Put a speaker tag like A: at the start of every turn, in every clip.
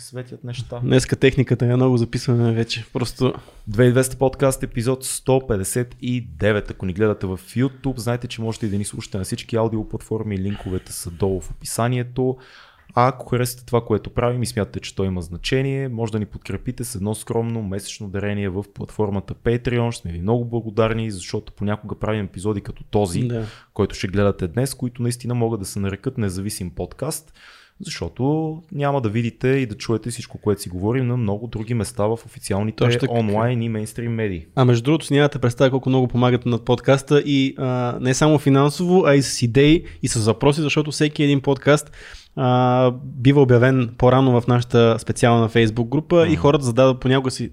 A: светят неща.
B: Днеска техниката е много записване вече. Просто
A: 2200 подкаст, епизод 159. Ако ни гледате в YouTube, знаете, че можете и да ни слушате на всички аудиоплатформи. Линковете са долу в описанието. А ако харесате това, което правим и смятате, че то има значение, може да ни подкрепите с едно скромно месечно дарение в платформата Patreon. Ще сме ви много благодарни, защото понякога правим епизоди като този,
B: да.
A: който ще гледате днес, които наистина могат да се нарекат независим подкаст защото няма да видите и да чуете всичко, което си говорим на много други места в официалните
B: Точно така.
A: онлайн и мейнстрим медии.
B: А между другото, си нямате представа колко много помагат на подкаста и а, не само финансово, а и с идеи и с въпроси, защото всеки един подкаст а, бива обявен по-рано в нашата специална фейсбук група mm. и хората задават понякога си,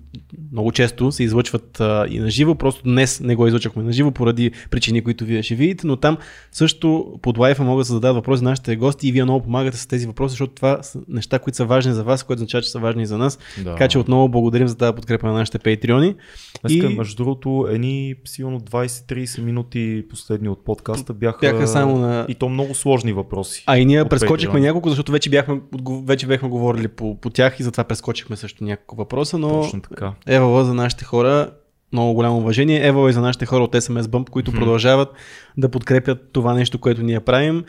B: много често се излъчват а, и на живо, просто днес не го излъчахме на живо поради причини, които вие ще видите, но там също под лайфа могат да зададат въпроси на нашите гости и вие много помагате с тези въпроси, защото това са неща, които са важни за вас, което означава, че са важни и за нас.
A: Да.
B: Така че отново благодарим за тази подкрепа на нашите патреони.
A: Днеска, и... между другото, едни сигурно 20-30 минути последни от подкаста бяха,
B: бяха само на...
A: и то много сложни въпроси.
B: А и ние прескочихме няколко, защото вече бяхме, вече бяхме говорили по, по тях и затова прескочихме също няколко въпроса, но
A: Точно така.
B: За нашите хора много голямо уважение. Ева и за нашите хора от SMS Bump, които hmm. продължават да подкрепят това нещо, което ние правим.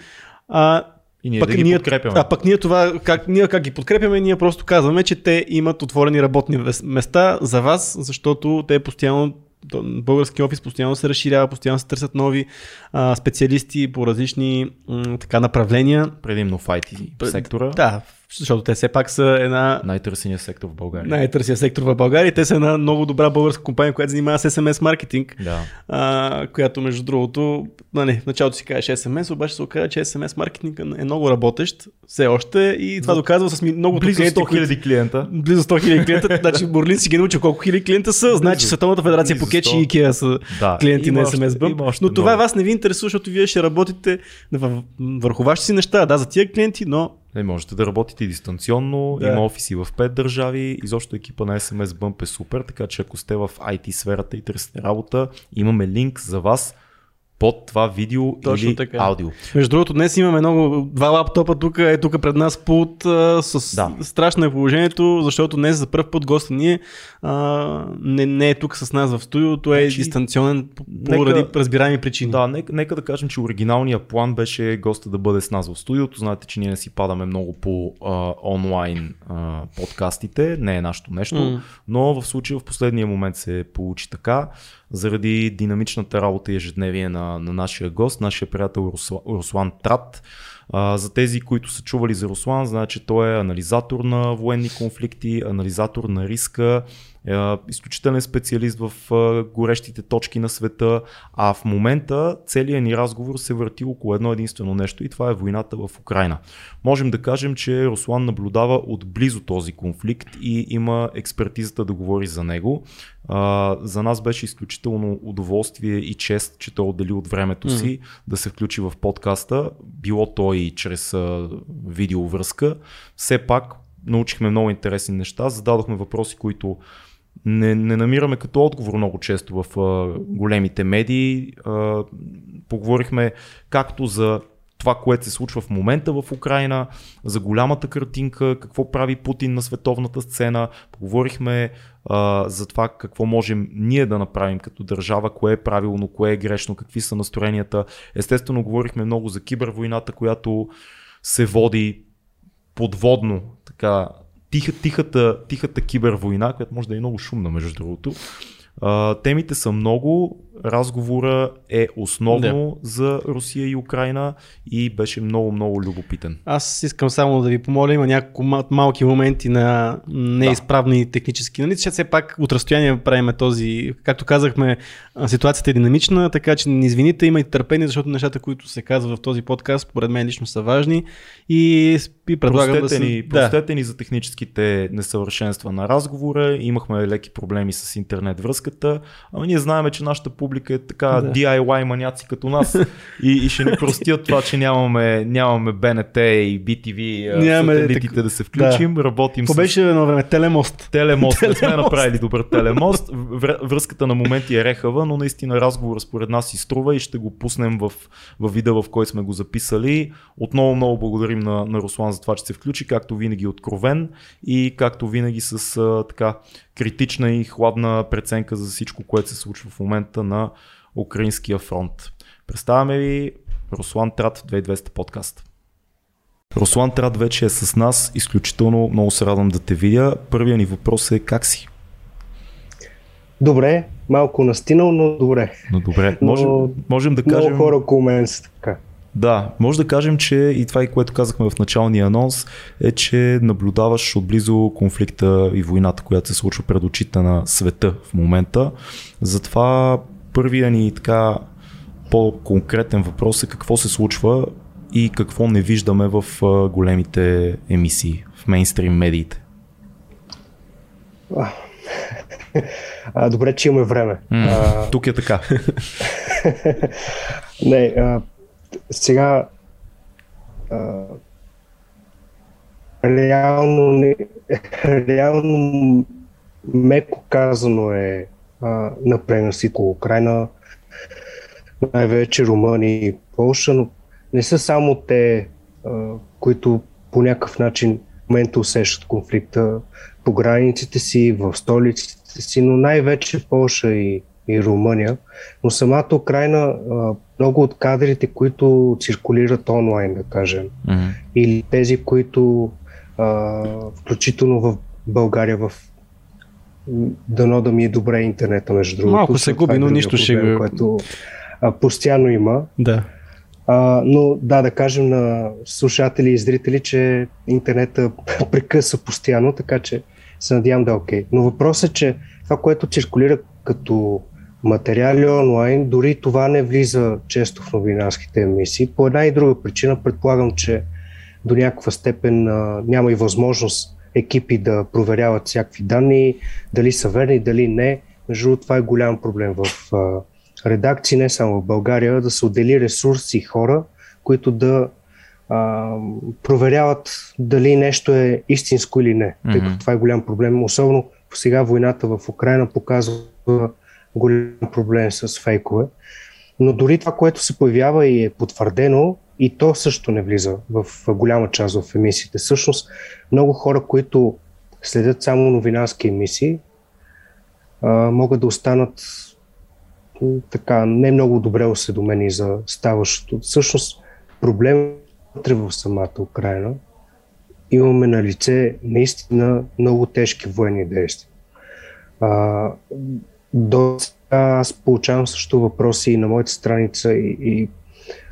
B: А,
A: и ние
B: пък
A: да ги
B: ние,
A: подкрепяме.
B: А пък ние това, как, ние как ги подкрепяме, ние просто казваме, че те имат отворени работни места за вас, защото те постоянно български офис постоянно се разширява, постоянно се търсят нови а, специалисти по различни м, така направления.
A: Предимно в IT сектора.
B: Да, защото те все пак са една...
A: Най-търсения сектор в България.
B: Най-търсия сектор в България. Те са една много добра българска компания, която занимава с SMS маркетинг,
A: да.
B: а, която между другото, нали, в началото си кажеш SMS, обаче се оказа, че SMS маркетинг е много работещ все още и това доказва с много
A: Близо 100 000 клиента.
B: Близо 100 000 клиента. значи Борлин си ги научи колко хиляди клиента са. Значи Световната федерация по кетчи и IKEA са
A: да.
B: клиенти на SMS Bump. Но това вас не ви интересува, защото вие ще работите върху вашите си неща. Да, за тия клиенти, но
A: не, можете да работите дистанционно,
B: Да.
A: има офиси в 5 държави, изобщо екипа на SMS Bump е супер, така че ако сте в IT сферата и търсите работа, имаме линк за вас под това видео
B: Точно
A: или
B: така.
A: аудио.
B: Между другото, днес имаме много, два лаптопа тук, е тук пред нас пулт, а, с
A: Да.
B: страшно е положението, защото днес за първ път госта ни е, а, не, не е тук с нас в студиото, е
A: Значи,
B: дистанционен по-
A: нека-
B: поради разбираеми причини.
A: Да, нека, нека да кажем, че оригиналният план беше госта да бъде с нас в студиото. Знаете, че ние не си падаме много по а, онлайн а, подкастите, не е нашето нещо,
B: М.
A: но в случая в последния момент се получи така, заради динамичната работа и ежедневие на, на нашия гост, нашия приятел Русла, Руслан Трат. А, за тези, които са чували за Руслан, знаят, че той е анализатор на военни конфликти, анализатор на риска, изключителен специалист в горещите точки на света, а в момента целият ни разговор се върти около едно единствено нещо и това е войната в Украина. Можем да кажем, че Руслан наблюдава отблизо този конфликт и има експертизата да говори за него. За нас беше изключително удоволствие и чест, че той отдели от времето си да се включи в подкаста, било то и чрез видеовръзка. Все пак научихме много интересни неща, зададохме въпроси, които не, не намираме като отговор много често в а, големите медии. А, поговорихме както за това, което се случва в момента в Украина, за голямата картинка, какво прави Путин на световната сцена. Поговорихме а, за това какво можем ние да направим като държава, кое е правилно, кое е грешно, какви са настроенията. Естествено, говорихме много за кибервойната, която се води подводно, така, тиха, тихата, тихата кибервойна, която може да е много шумна, между другото. А, темите са много, разговора е основно за Русия и Украина и беше много, много любопитен.
B: Аз искам само да ви помоля, има няколко мал- малки моменти на неизправни технически. Нали, че все пак от разстояние правиме този, както казахме, а, ситуацията е динамична, така че не извините, имайте търпение, защото нещата, които се казват в този подкаст, поред мен лично са важни и, и предлагам да
A: Простете,
B: се...
A: ни,
B: да.
A: простете ни за техническите несъвършенства на разговора. Имахме леки проблеми с интернет връзката. Ама ние знаем, че нашата публика публика е така да. DIY маняци като нас и, и ще ни простят това, че нямаме, нямаме БНТ и BTV нямаме сателитите так... да се включим. Да. Работим
B: По беше едно време Телемост.
A: Телемост. Не сме направили добър телемост. Връзката на моменти е рехава, но наистина разговор според нас и струва и ще го пуснем в, в вида, в който сме го записали. Отново много благодарим на, на Руслан за това, че се включи, както винаги откровен и както винаги с а, така критична и хладна преценка за всичко, което се случва в момента на Украинския фронт. Представяме ви Руслан Трат 2200 подкаст. Руслан Трат вече е с нас. Изключително много се радвам да те видя. Първият ни въпрос е как си?
C: Добре, малко настинал, но добре.
A: Но добре, можем, но, можем да кажем...
C: Много хора около мен са така.
A: Да, може да кажем, че и това, и което казахме в началния анонс, е, че наблюдаваш отблизо конфликта и войната, която се случва пред очите на света в момента. Затова първия ни така по-конкретен въпрос е какво се случва и какво не виждаме в големите емисии, в мейнстрим медиите.
C: Добре, че имаме време.
A: Тук е така.
C: не, сега а, реално, реално меко казано е а, напренаситко Украина, най-вече Румъния и Полша, но не са само те, а, които по някакъв начин в момента усещат конфликта по границите си, в столиците си, но най-вече Полша и, и Румъния. Но самата Украина, много от кадрите, които циркулират онлайн, да кажем, mm-hmm. или тези, които а, включително в България, в дано да ми е добре интернета, между другото.
B: Малко се губи, е но нищо ще го...
C: Което а, постоянно има.
B: Да.
C: А, но да, да кажем на слушатели и зрители, че интернета прекъсва постоянно, така че се надявам да е окей. Okay. Но въпросът е, че това, което циркулира като материали онлайн, дори това не влиза често в новинарските емисии. По една и друга причина предполагам, че до някаква степен а, няма и възможност екипи да проверяват всякакви данни, дали са верни, дали не. Между това е голям проблем в а, редакции, не само в България, да се отдели ресурси и хора, които да а, проверяват дали нещо е истинско или не. Тъй като това е голям проблем. Особено сега войната в Украина показва голям проблем с фейкове. Но дори това, което се появява и е потвърдено, и то също не влиза в голяма част в емисиите. Всъщност, много хора, които следят само новинарски емисии, могат да останат така не много добре осведомени за ставащото. Всъщност, проблем вътре в самата Украина имаме на лице наистина много тежки военни действия. До сега аз получавам също въпроси и на моята страница и, и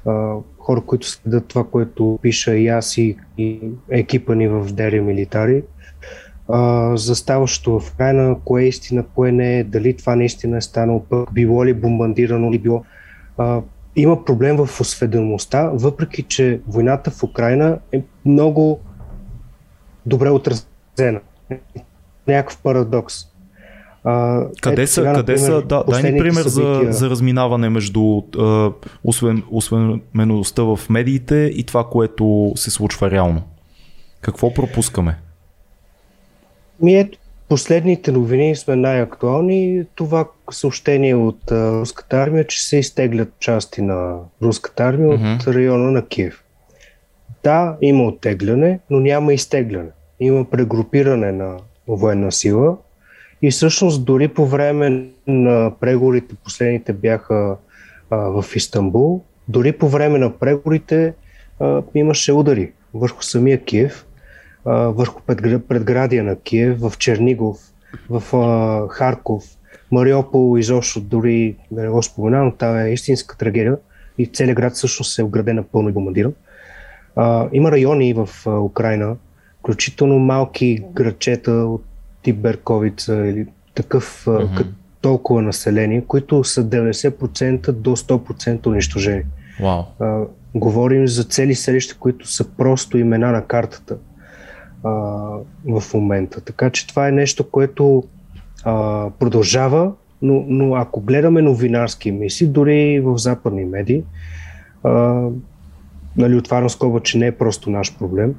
C: а, хора, които следят това, което пиша и аз и, и екипа ни в Дери Милитари а, за ставащото в Украина, кое е истина, кое не е, дали това наистина е станало, пък било ли бомбандирано ли било. А, има проблем в осведомостта, въпреки че войната в Украина е много добре отразена. Някакъв парадокс.
A: А, къде ето, са, сега, къде например, са, да, дай ни пример за, за разминаване между а, освен, в медиите и това, което се случва реално. Какво пропускаме?
C: Ми ето, последните новини сме най-актуални. Това съобщение от а, руската армия, че се изтеглят части на руската армия mm-hmm. от района на Киев. Да, има оттегляне, но няма изтегляне. Има прегрупиране на военна сила и всъщност дори по време на преговорите, последните бяха а, в Истанбул, дори по време на преговорите а, имаше удари върху самия Киев, а, върху предградия на Киев, в Чернигов, в а, Харков, Мариопол изобщо дори не го споменавам, това е истинска трагедия и целият град всъщност е ограден напълно и бомбардиран. Има райони в а, Украина, включително малки градчета от тип Берковица или такъв mm-hmm. като толкова население, които са 90% до 100% унищожени.
A: Wow.
C: А, говорим за цели селища, които са просто имена на картата а, в момента. Така че това е нещо, което а, продължава, но, но ако гледаме новинарски емисии, дори в западни медии, а, нали, отварям скоба, че не е просто наш проблем,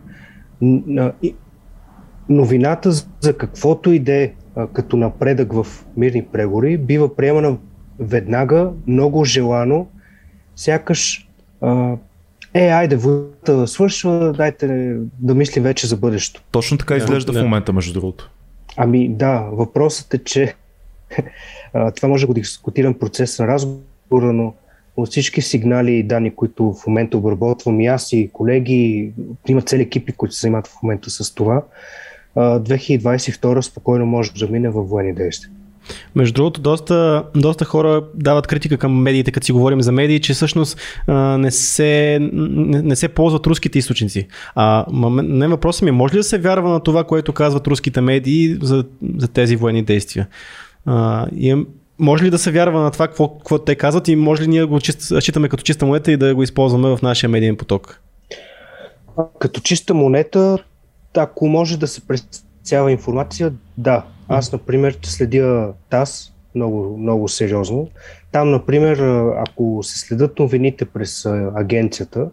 C: новината за каквото иде като напредък в мирни преговори бива приемана веднага, много желано, сякаш а, е, айде, войната свършва, дайте да мислим вече за бъдещето.
A: Точно така изглежда да. в момента, между другото.
C: Ами да, въпросът е, че това може да го дискутирам процес на разговора, но от всички сигнали и данни, които в момента обработвам и аз и колеги, има цели екипи, които се занимават в момента с това, 2022 спокойно може да мине във военни действия.
B: Между другото, доста, доста хора дават критика към медиите, като си говорим за медии, че всъщност а, не, се, не, не се ползват руските източници. А, не въпросът ми е, може ли да се вярва на това, което казват руските медии за, за тези военни действия? А, и, може ли да се вярва на това, какво, какво те казват и може ли ние го считаме като чиста монета и да го използваме в нашия медиен поток?
C: Като чиста монета, ако може да се представя информация, да. Аз, например, следя ТАС много, много сериозно. Там, например, ако се следят новините през агенцията,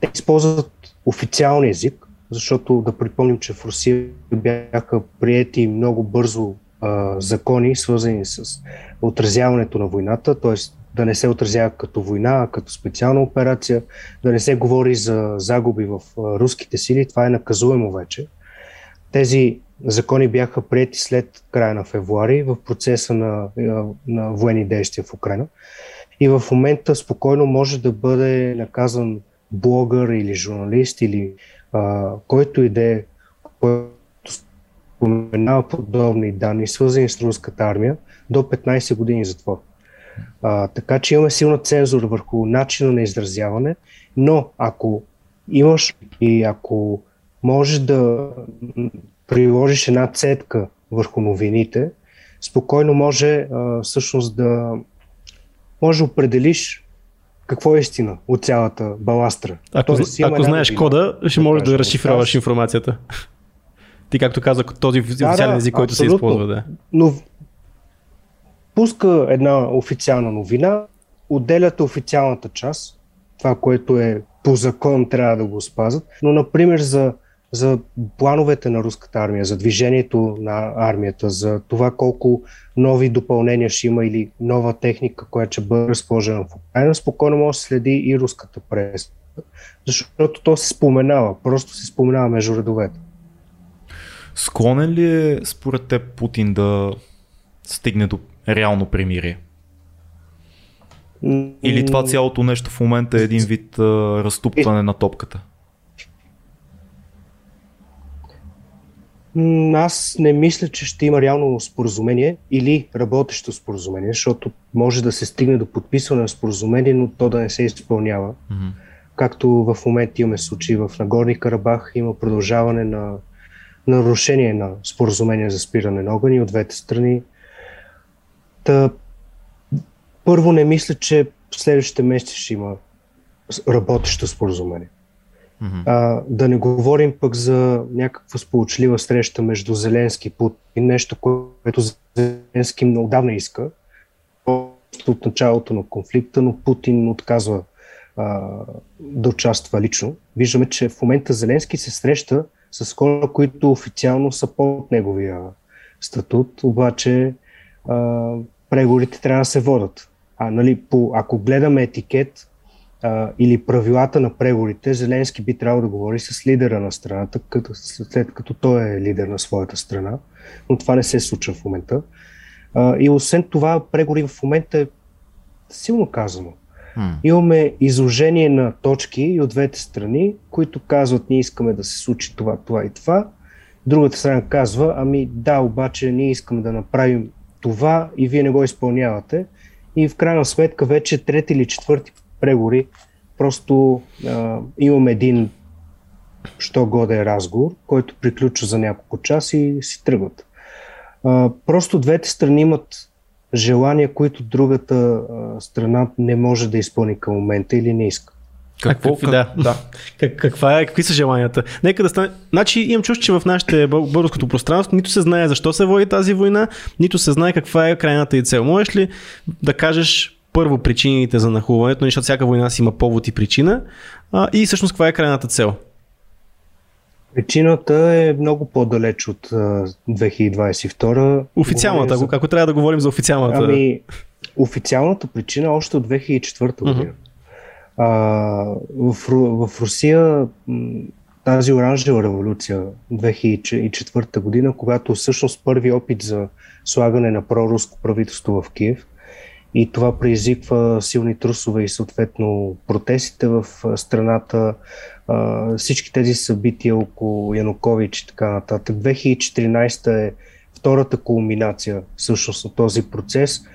C: те използват официален език, защото да припомним, че в Русия бяха приети много бързо а, закони, свързани с отразяването на войната, т.е. да не се отразява като война, като специална операция, да не се говори за загуби в руските сили, това е наказуемо вече. Тези закони бяха прияти след края на февруари в процеса на, на военни действия в Украина. И в момента спокойно може да бъде наказан блогър или журналист или а, който и да е, който споменава подобни данни, свързани с руската армия, до 15 години затвор. А, така че имаме силна цензура върху начина на изразяване, но ако имаш и ако можеш да приложиш една цетка върху новините, спокойно може а, всъщност да може определиш какво е истина от цялата баластра.
B: Ако, Тоест, ако знаеш новина, кода, ще да можеш да разшифроваш информацията. Ти както каза, този официален да, да, език, който абсолютно. се използва. Да.
C: Но пуска една официална новина, отделяте официалната част, това, което е по закон трябва да го спазват, но например за за плановете на руската армия, за движението на армията, за това колко нови допълнения ще има или нова техника, която ще бъде разположена в Украина, спокойно може да следи и руската преса. Защото то се споменава, просто се споменава между редовете.
A: Склонен ли е според теб Путин да стигне до реално примирие? Или това цялото нещо в момента е един вид а, разтупване на топката?
C: Аз не мисля, че ще има реално споразумение или работещо споразумение, защото може да се стигне до подписване на споразумение, но то да не се изпълнява. Mm-hmm. Както в момента имаме случаи в Нагорни Карабах, има продължаване на нарушение на споразумение за спиране на огъни от двете страни. Та, първо не мисля, че следващите месеци ще има работещо споразумение. Mm-hmm. А, да не говорим пък за някаква сполучлива среща между Зеленски и Путин, нещо, което Зеленски много давна иска, от началото на конфликта, но Путин отказва а, да участва лично. Виждаме, че в момента Зеленски се среща с хора, които официално са под неговия статут, обаче а, преговорите трябва да се водат. А, нали, по, ако гледаме етикет, а, или правилата на преговорите, Зеленски би трябвало да говори с лидера на страната, като, след като той е лидер на своята страна, но това не се случва в момента. А, и освен това, преговори в момента е силно казано. Hmm. Имаме изложение на точки и от двете страни, които казват, ние искаме да се случи това, това и това. Другата страна казва, ами да, обаче ние искаме да направим това и вие не го изпълнявате. И в крайна сметка вече трети или четвърти преговори, просто а, имам един що годе разговор, който приключва за няколко часа и си тръгват. А, просто двете страни имат желания, които другата а, страна не може да изпълни към момента или не иска.
A: Какво?
B: какви, да.
A: да.
B: Как, каква е, какви са желанията? Нека да стане. Значи имам чувство, че в нашите българското пространство нито се знае защо се води тази война, нито се знае каква е крайната и цел. Можеш ли да кажеш първо причините за нахуването, защото всяка война си има повод и причина, а, и всъщност каква е крайната цел?
C: Причината е много по-далеч от 2022.
B: Официалната, за... ако трябва да говорим за официалната.
C: Ами, официалната причина още от 2004 година. Uh-huh. А, в, в Русия тази оранжева революция 2004 година, когато всъщност първи опит за слагане на проруско правителство в Киев и това предизвиква силни трусове и съответно протестите в страната, всички тези събития около Янукович и така нататък. 2014 е втората кулминация всъщност на този процес –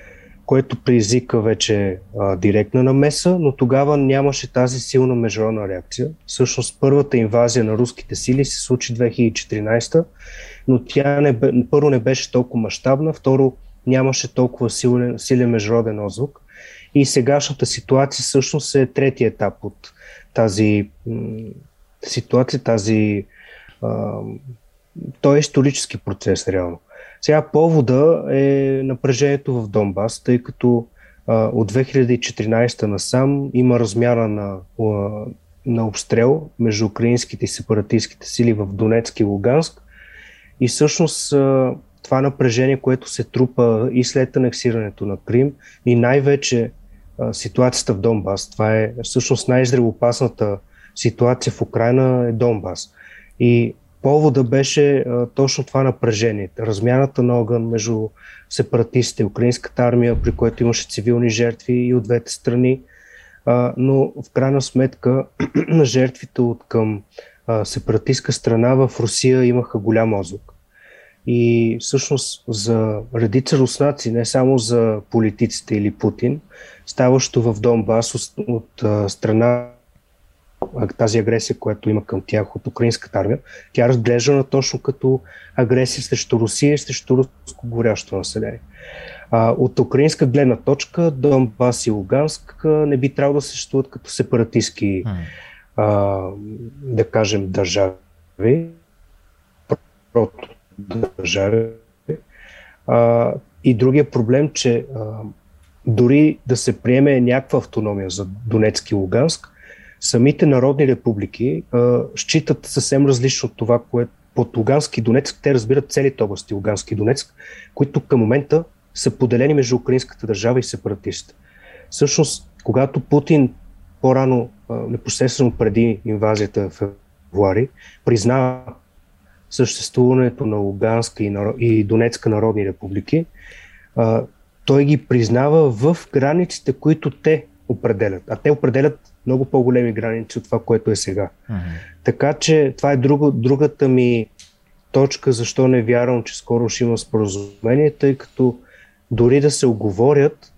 C: което предизвика вече а, директна намеса, но тогава нямаше тази силна международна реакция. Всъщност първата инвазия на руските сили се случи 2014, но тя не, първо не беше толкова мащабна, второ нямаше толкова силен, силен международен отзвук. И сегашната ситуация всъщност е третия етап от тази м- ситуация, тази. А, той е исторически процес, реално. Сега повода е напрежението в Донбас, тъй като а, от 2014 насам има размяна на, на обстрел между украинските и сепаратистските сили в Донецк и Луганск. И всъщност а, това напрежение, което се трупа и след анексирането на Крим и най-вече а, ситуацията в Донбас, това е всъщност най-зрелопасната ситуация в Украина е Донбас. И повода беше а, точно това напрежение. Размяната на огън между сепаратистите и украинската армия, при което имаше цивилни жертви и от двете страни. А, но в крайна сметка на жертвите от към а, сепаратистска страна в Русия имаха голям озук. И всъщност за редица руснаци, не само за политиците или Путин, ставащо в Донбас от, от страна тази агресия, която има към тях от украинската армия, тя е разглеждана точно като агресия срещу Русия и срещу руско горящо население. А, от украинска гледна точка Донбас и Луганск не би трябвало да съществуват като сепаратистски, а, да кажем, държави, прото държави. А, и другия проблем, че а, дори да се приеме някаква автономия за Донецк и Луганск, самите народни републики а, считат съвсем различно от това, което под Лугански и Донецк, те разбират целите области Лугански и Донецк, които към момента са поделени между украинската държава и сепаратистите. Всъщност, когато Путин по-рано, непосредствено преди инвазията в февруари, признава съществуването на Луганска и, Донецка народни републики, той ги признава в границите, които те определят. А те определят много по-големи граници от това, което е сега. Mm-hmm. Така че това е друга, другата ми точка, защо не вярвам, че скоро ще има споразумение, тъй като дори да се оговорят,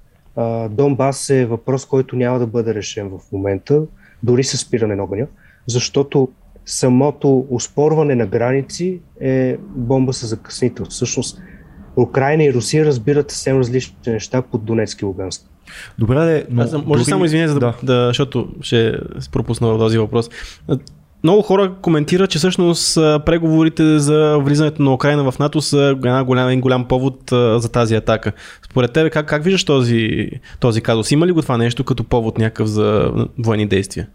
C: Донбас е въпрос, който няма да бъде решен в момента, дори с спиране на огъня, защото самото успорване на граници е бомба с закъснител. Всъщност, Украина и Русия разбират съвсем различни неща под Донецки и Луганск.
A: Добре, де, но...
B: Аз, може дори... само извиня, за да, да. да, защото ще пропусна в този въпрос. Много хора коментират, че всъщност преговорите за влизането на Украина в НАТО са една голям, един голям повод за тази атака. Според тебе как, как виждаш този, този казус? Има ли го това нещо като повод някакъв за военни действия?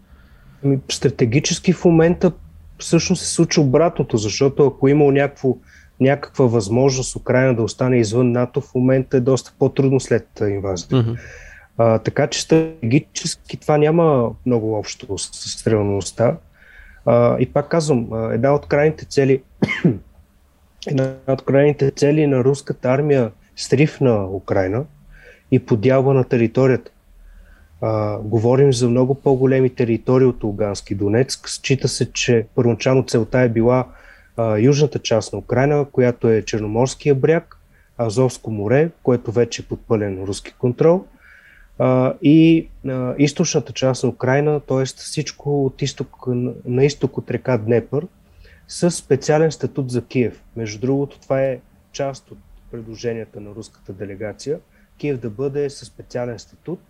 C: Ами, стратегически в момента всъщност се случва обратното, защото ако има някакво, някаква възможност Украина да остане извън НАТО, в момента е доста по-трудно след инвазията. Mm-hmm. А, така че стратегически това няма много общо с реалността. А, и пак казвам, една от крайните цели една от крайните цели на руската армия срив на Украина и подялба на територията. А, говорим за много по-големи територии от Лугански Донецк. Счита се, че първоначално целта е била а, южната част на Украина, която е Черноморския бряг, Азовско море, което вече е под пълен руски контрол – и а, източната част на Украина, т.е. всичко от изток, на изток от река Днепър, с специален статут за Киев. Между другото, това е част от предложенията на руската делегация. Киев да бъде със специален статут,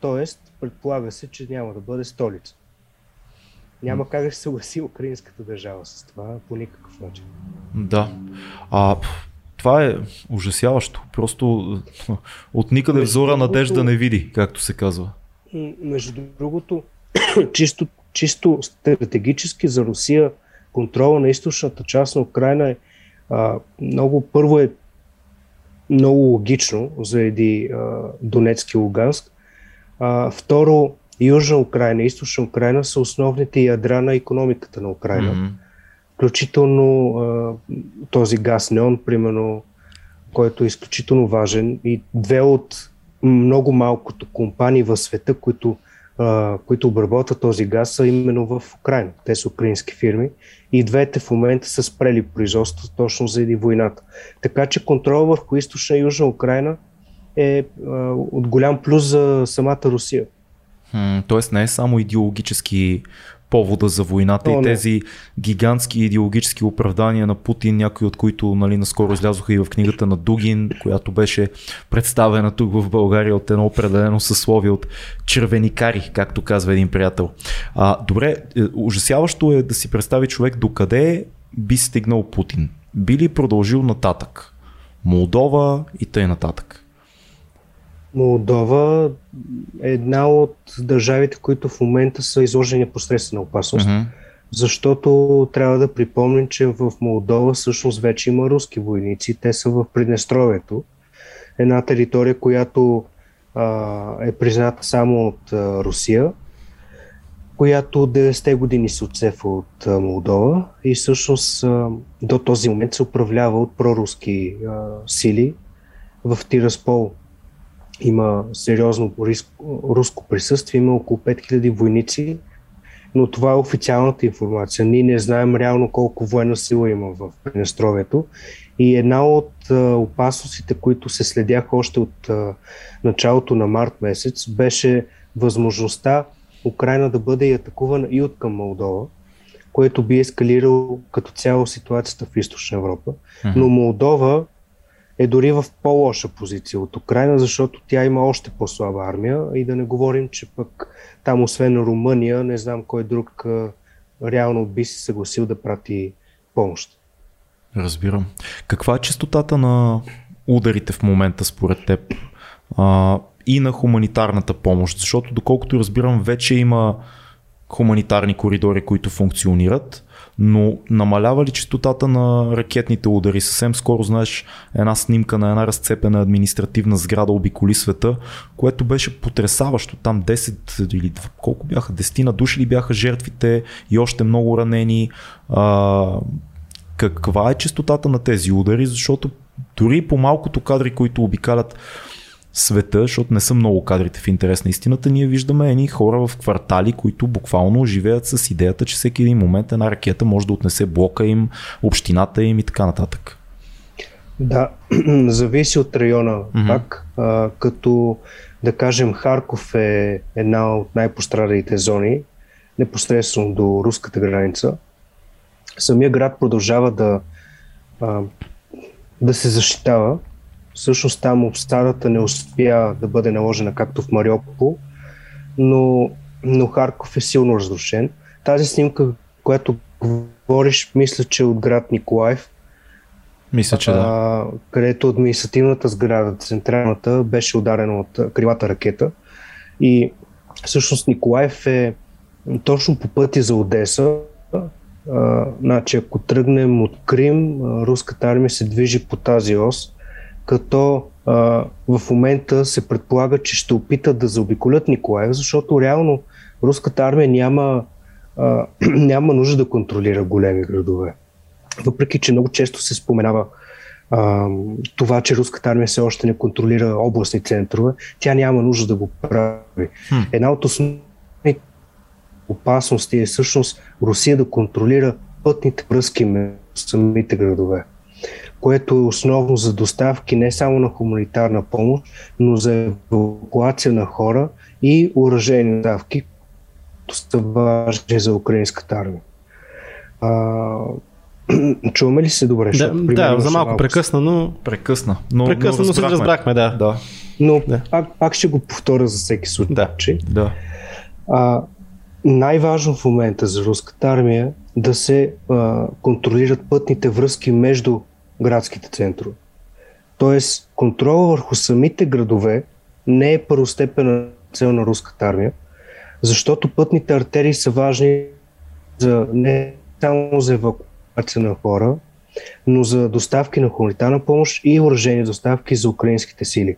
C: т.е. предполага се, че няма да бъде столица. Няма как да се съгласи украинската държава с това по никакъв начин.
A: Да. А, това е ужасяващо. Просто от никъде взора надежда не види, както се казва.
C: Между другото, чисто, чисто стратегически за Русия контрола на източната част на Украина е а, много, първо е много логично заради Донецки и Луганск. А, второ, Южна Украина и Източна Украина са основните ядра на економиката на Украина. Mm-hmm. Включително а, този газ неон, примерно, който е изключително важен и две от много малкото компании в света, които, а, които обработват този газ, са именно в Украина. Те са украински фирми и двете в момента са спрели производство точно заради войната. Така че контрол върху източна и южна Украина е а, от голям плюс за самата Русия.
A: тоест не е само идеологически повода за войната О, и тези гигантски идеологически оправдания на Путин, някои от които нали, наскоро излязоха и в книгата на Дугин, която беше представена тук в България от едно определено съсловие от червеникари, както казва един приятел. А, добре, е, ужасяващо е да си представи човек докъде би стигнал Путин. Би ли продължил нататък? Молдова и тъй нататък.
C: Молдова е една от държавите, които в момента са изложени непосредствена опасност. Uh-huh. Защото трябва да припомним, че в Молдова всъщност вече има руски войници. Те са в Приднестровието. Една територия, която а, е призната само от а, Русия, която от 90-те години се отцепва от а, Молдова и всъщност а, до този момент се управлява от проруски а, сили в Тираспол има сериозно руско присъствие, има около 5000 войници, но това е официалната информация. Ние не знаем реално колко военна сила има в Пренестровието. И една от опасностите, които се следяха още от началото на март месец, беше възможността Украина да бъде атакувана и от към Молдова, което би ескалирало като цяло ситуацията в Източна Европа. Но Молдова е дори в по-лоша позиция от Украина, защото тя има още по-слаба армия и да не говорим, че пък там освен Румъния, не знам кой друг реално би се съгласил да прати помощ.
A: Разбирам. Каква е частотата на ударите в момента според теб а, и на хуманитарната помощ? Защото доколкото разбирам, вече има хуманитарни коридори, които функционират но намалява ли частотата на ракетните удари? Съвсем скоро, знаеш, една снимка на една разцепена административна сграда обиколи света, което беше потрясаващо. Там 10 или колко бяха, 10 на души ли бяха жертвите и още много ранени. А, каква е частотата на тези удари? Защото дори по малкото кадри, които обикалят света, защото не са много кадрите в интерес на истината, ние виждаме едни хора в квартали, които буквално живеят с идеята, че всеки един момент една ракета може да отнесе блока им, общината им и така нататък.
C: Да, зависи от района mm-hmm. пак, а, като да кажем Харков е една от най-пострадалите зони, непосредствено до руската граница. Самия град продължава да, а, да се защитава, Всъщност там обстарата не успя да бъде наложена както в Мариопол, но, но Харков е силно разрушен. Тази снимка, която говориш, мисля, че е от град Николаев.
A: Мисля, че да. А,
C: където административната сграда, централната, беше ударена от крилата ракета. И всъщност Николаев е точно по пътя за Одеса. А, значи, ако тръгнем от Крим, руската армия се движи по тази ос като а, в момента се предполага, че ще опитат да заобиколят Николаев, защото реално руската армия няма, а, няма нужда да контролира големи градове. Въпреки, че много често се споменава а, това, че руската армия все още не контролира областни центрове, тя няма нужда да го прави. Хм. Една от основните опасности е всъщност Русия да контролира пътните връзки между самите градове което е основно за доставки не само на хуманитарна помощ, но за евакуация на хора и уражени доставки, които са важни за украинската армия. А, чуваме ли се добре?
B: Да, да за малко прекъсна, но...
A: Прекъсна.
B: Но, прекъсна, но, се разбрахме, да.
C: да. Но да. Пак, пак ще го повторя за всеки случай.
A: Да. да.
C: А, най-важно в момента за руската армия е да се а, контролират пътните връзки между градските центрове. Тоест, контрола върху самите градове не е първостепена цел на руската армия, защото пътните артерии са важни за, не само за евакуация на хора, но за доставки на хуманитарна помощ и въоръжени доставки за украинските сили.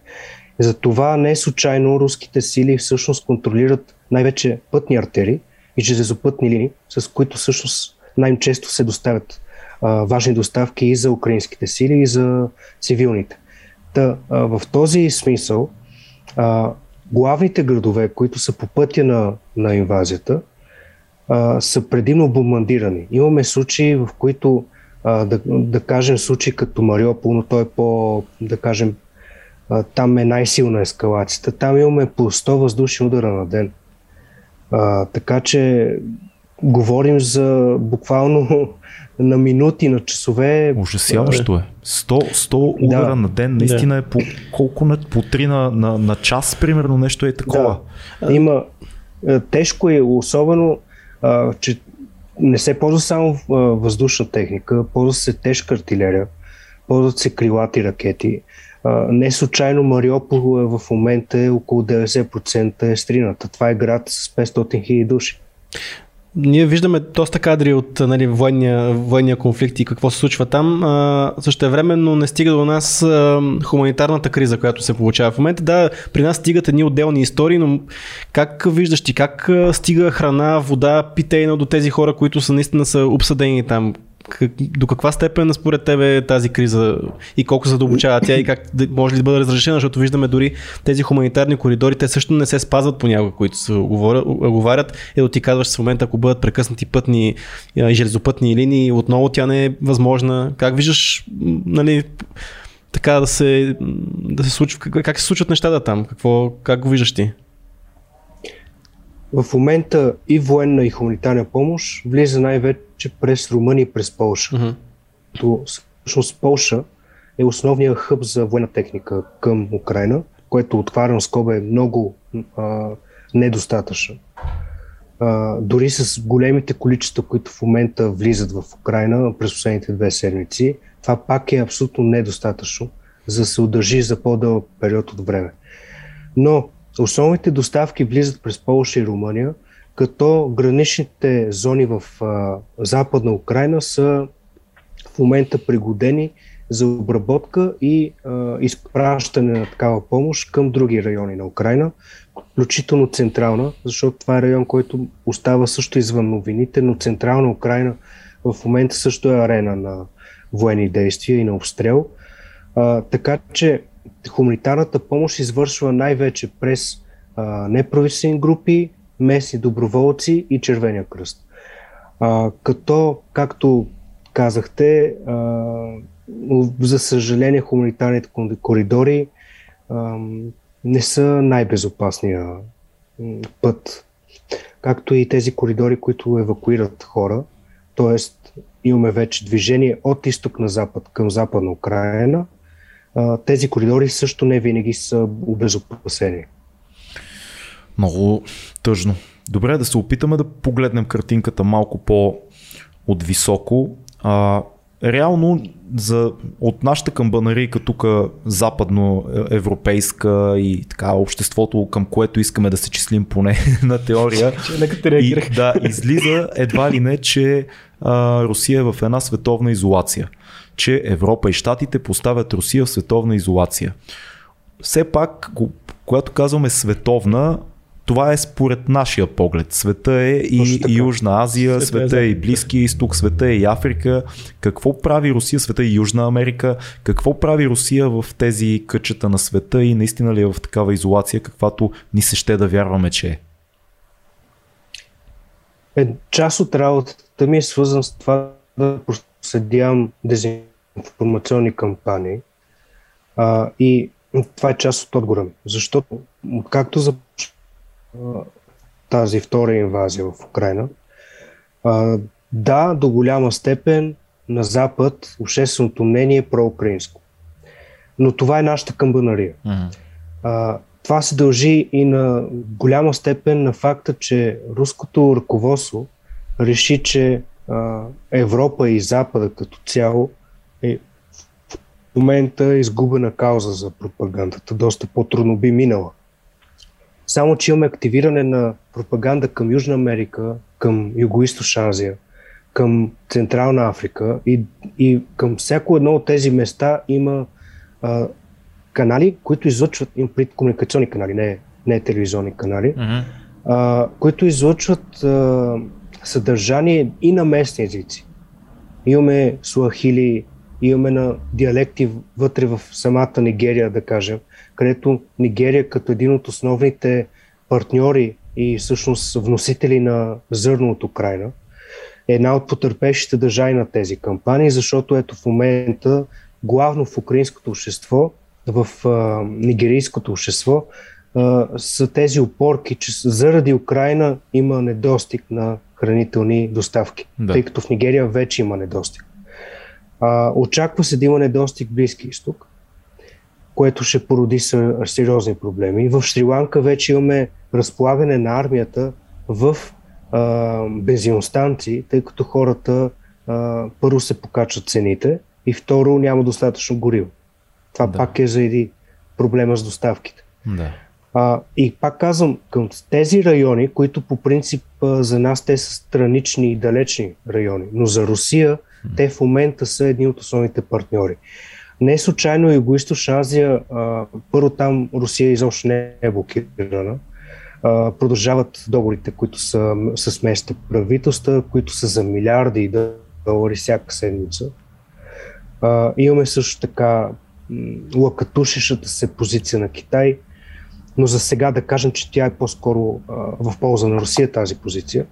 C: Затова не случайно руските сили всъщност контролират най-вече пътни артерии и железопътни линии, с които всъщност най-често се доставят важни доставки и за украинските сили, и за цивилните. Та, а, в този смисъл, а, главните градове, които са по пътя на, на инвазията, а, са предимно бомбандирани. Имаме случаи, в които, а, да, да кажем, случаи като Мариопол, но той е по, да кажем, а, там е най-силна ескалацията. Там имаме по 100 въздушни удара на ден. А, така че говорим за буквално на минути, на часове.
A: Ужасяващо е. 100, 100 удара да. на ден, наистина да. е по колко на, по 3 на, на, на час, примерно, нещо е такова.
C: Да. Има, е, тежко е, особено, а, че не се ползва само а, въздушна техника, ползва се тежка артилерия, ползват се крилати ракети. А, не случайно Мариопол е в момента е около 90% е стрината. Това е град с 500 000 души.
B: Ние виждаме доста кадри от нали, военния, военния конфликт и какво се случва там. А, също времено не стига до нас а, хуманитарната криза, която се получава в момента. Да, при нас стигат едни отделни истории, но как виждаш ти, как стига храна, вода, питейна до тези хора, които са наистина са обсъдени там? До каква степен според тебе тази криза и колко задълбочава тя и как може ли да бъде разрешена, защото виждаме дори тези хуманитарни коридори, те също не се спазват понякога, които се оговарят. Е, ти казваш в момента, ако бъдат прекъснати пътни и железопътни линии, отново тя не е възможна. Как виждаш, нали, така да се, да се случва, как се случват нещата там? Какво, как го виждаш ти?
C: В момента и военна и хуманитарна помощ влиза най-вече през Румъния и през Полша. Uh-huh. всъщност Полша е основният хъб за военна техника към Украина, което отварям скоба е много а, недостатъчно. А, дори с големите количества, които в момента влизат в Украина през последните две седмици, това пак е абсолютно недостатъчно, за да се удържи за по-дълъг период от време. Но Основните доставки влизат през Полша и Румъния, като граничните зони в а, западна Украина са в момента пригодени за обработка и а, изпращане на такава помощ към други райони на Украина, включително централна, защото това е район, който остава също извън новините, но централна Украина в момента също е арена на военни действия и на обстрел. А, така че хуманитарната помощ извършва най-вече през неправителствени групи, местни доброволци и Червения кръст. А, като, както казахте, а, за съжаление хуманитарните коридори а, не са най-безопасния път, както и тези коридори, които евакуират хора. Тоест, имаме вече движение от изток на запад към западна Украина – тези коридори също не винаги са обезопасени.
A: Много тъжно. Добре, да се опитаме да погледнем картинката малко по-от високо. А, реално за, от нашата камбанарийка тук западно европейска и така обществото, към което искаме да се числим поне на теория. и, да, излиза едва ли не, че а, Русия е в една световна изолация че Европа и Штатите поставят Русия в световна изолация. Все пак, когато казваме световна, това е според нашия поглед. Света е и, Южна Азия, света, света е и Близкия изток, света е и Африка. Какво прави Русия, света е и Южна Америка? Какво прави Русия в тези къчета на света и наистина ли е в такава изолация, каквато ни се ще да вярваме, че е?
C: е част от работата ми е свързан с това да проследявам дезинформационни кампании а, и това е част от отговора Защото откакто започна тази втора инвазия в Украина, а, да, до голяма степен на Запад общественото мнение е проукраинско. Но това е нашата камбанария. Uh-huh. А, това се дължи и на голяма степен на факта, че руското ръководство реши, че а, Европа и Запада като цяло е в момента изгубена кауза за пропагандата. Доста по-трудно би минала. Само, че имаме активиране на пропаганда към Южна Америка, към Юго-Источна Азия, към Централна Африка и, и към всяко едно от тези места има а, канали, които излъчват, им комуникационни канали, не, не телевизионни канали, mm-hmm. а, които излъчват а, съдържание и на местни езици. Имаме суахили, имаме на диалекти вътре в самата Нигерия, да кажем, където Нигерия като един от основните партньори и всъщност вносители на зърно от Украина, е една от потърпевшите държави на тези кампании, защото ето в момента главно в украинското общество, в а, нигерийското общество, а, са тези опорки, че заради Украина има недостиг на хранителни доставки, да. тъй като в Нигерия вече има недостиг. А, очаква се да има недостиг Близки изток, което ще породи сериозни проблеми. В Шри-Ланка вече имаме разполагане на армията в а, бензиностанции, тъй като хората а, първо се покачат цените и второ няма достатъчно гориво. Това да. пак е заради проблема с доставките.
A: Да.
C: А, и пак казвам, към тези райони, които по принцип а, за нас те са странични и далечни райони, но за Русия те в момента са едни от основните партньори. Не случайно Юго-Источна Азия, а, първо там Русия изобщо не е блокирана. А, продължават договорите, които са с местните правителства, които са за милиарди долари всяка седмица. А, имаме също така лакатушещата се позиция на Китай, но за сега да кажем, че тя е по-скоро а, в полза на Русия тази позиция.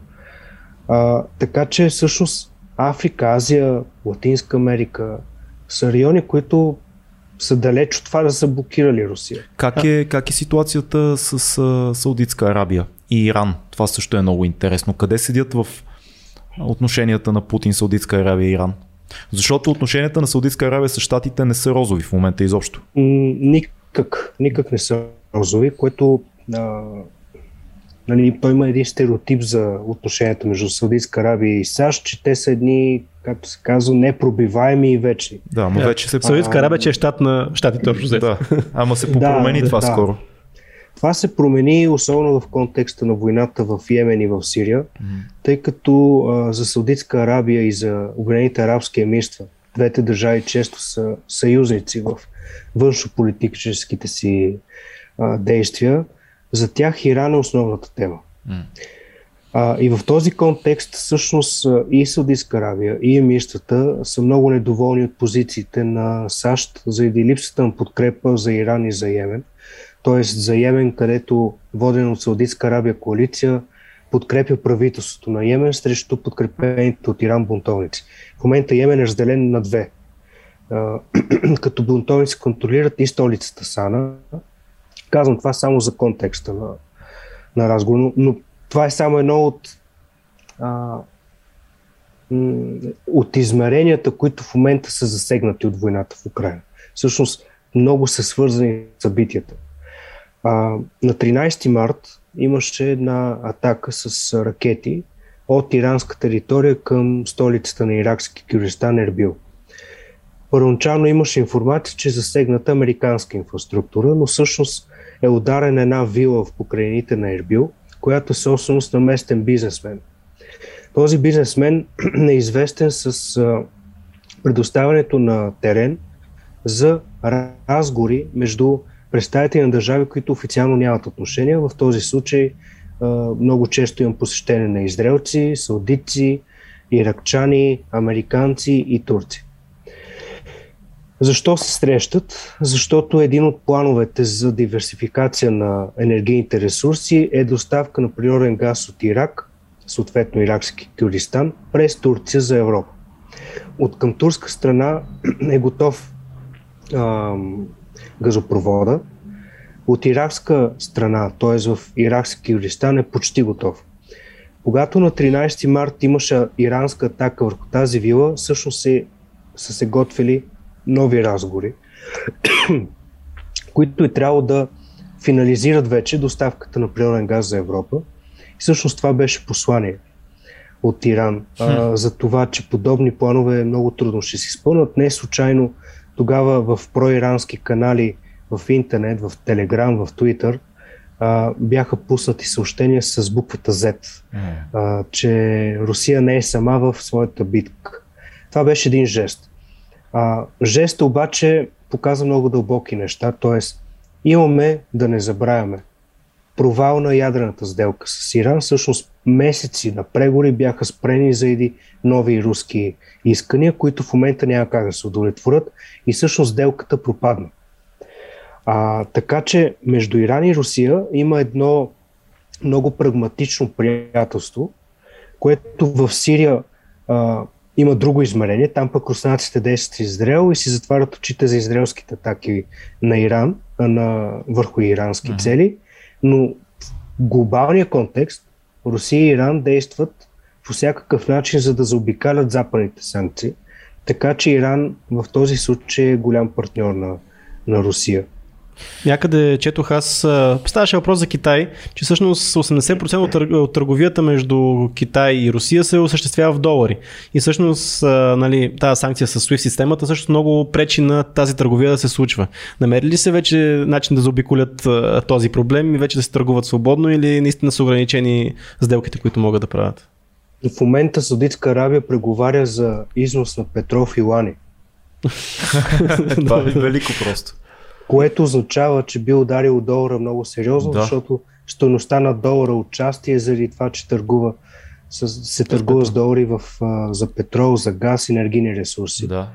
C: А, така че всъщност Африка, Азия, Латинска Америка са райони, които са далеч от това да са блокирали Русия.
A: Как е, как е ситуацията с а, Саудитска Арабия и Иран? Това също е много интересно. Къде седят в отношенията на Путин, Саудитска Арабия и Иран? Защото отношенията на Саудитска Арабия с щатите не са розови в момента изобщо.
C: Никак, никак не са розови, което а, нали, той има един стереотип за отношенията между Саудитска Арабия и САЩ, че те са едни, както се казва, непробиваеми и вечни.
A: Да, но вече се...
B: Саудитска Арабия, че е щат на щатите общо
A: Да, ама се попромени да, това да, скоро.
C: Това се промени особено в контекста на войната в Йемен и в Сирия, mm-hmm. тъй като а, за Саудитска Арабия и за Обединените арабски емирства, двете държави често са съюзници в външополитическите си а, действия, за тях Иран е основната тема. Mm. А, и в този контекст всъщност и Саудитска Аравия, и емирствата са много недоволни от позициите на САЩ заради липсата на подкрепа за Иран и за Йемен. Тоест за Йемен, където водена от Саудитска Арабия коалиция подкрепя правителството на Йемен срещу подкрепените от Иран бунтовници. В момента Йемен е разделен на две. като бунтовници контролират и столицата Сана. Казвам това само за контекста на, на разговор, но, но това е само едно от а, от измеренията, които в момента са засегнати от войната в Украина. Всъщност много са свързани с събитията. А, на 13 март имаше една атака с ракети от иранска територия към столицата на иракски Кюристан Ербил. Първоначално имаше информация, че е засегната американска инфраструктура, но всъщност е ударена една вила в покрайните на Ербил, която е собственост на местен бизнесмен. Този бизнесмен е известен с предоставянето на терен за разговори между представители на държави, които официално нямат отношения. В този случай много често имам посещение на израелци, саудици, иракчани, американци и турци. Защо се срещат? Защото един от плановете за диверсификация на енергийните ресурси е доставка на природен газ от Ирак, съответно иракски Кюрдистан, през Турция за Европа. От към турска страна е готов ам, газопровода. От иракска страна, т.е. в иракски Кюрдистан е почти готов. Когато на 13 март имаше иранска атака върху тази вила, всъщност се, са се готвили нови разговори, които е трябвало да финализират вече доставката на природен газ за Европа. И всъщност това беше послание от Иран а, за това, че подобни планове много трудно ще се изпълнят. Не случайно тогава в проирански канали в интернет, в Телеграм, в Твитър а, бяха пуснати съобщения с буквата Z, а, че Русия не е сама в своята битка. Това беше един жест. А, жест обаче показва много дълбоки неща, т.е. имаме да не забравяме провал на ядрената сделка с Иран. Всъщност месеци на преговори бяха спрени заради нови руски искания, които в момента няма как да се удовлетворят и всъщност сделката пропадна. А, така че между Иран и Русия има едно много прагматично приятелство, което в Сирия а, има друго измерение. Там пък руснаците действат в Израел и си затварят очите за израелските атаки на Иран, на, върху ирански mm-hmm. цели. Но в глобалния контекст Русия и Иран действат по всякакъв начин, за да заобикалят западните санкции. Така че Иран в този случай е голям партньор на, на Русия.
B: Някъде четох аз, ставаше въпрос за Китай, че всъщност 80% от търговията между Китай и Русия се осъществява в долари. И всъщност нали, тази санкция с SWIFT системата също много пречи на тази търговия да се случва. Намерили ли се вече начин да заобиколят този проблем и вече да се търгуват свободно или наистина са ограничени сделките, които могат да правят?
C: В момента Саудитска Арабия преговаря за износ на петрол и лани.
A: Това е велико просто
C: което означава, че би ударил долара много сериозно, да. защото стоеността на долара участие заради това, че търгува, се търгува с долари в, за петрол, за газ, енергийни ресурси.
A: Да.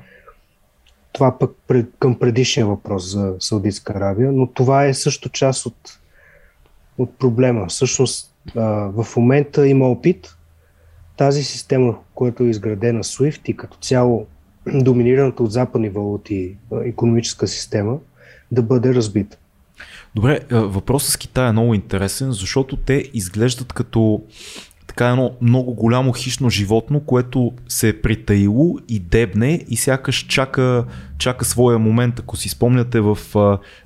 C: Това пък пред, към предишния въпрос за Саудитска Аравия, но това е също част от, от проблема. Всъщност в момента има опит тази система, която е изградена SWIFT и като цяло доминираната от западни валути економическа система – да бъде разбит.
A: Добре, е, въпросът с Китай е много интересен, защото те изглеждат като така едно много голямо хищно животно, което се е притаило и дебне и сякаш чака, чака своя момент. Ако си спомняте в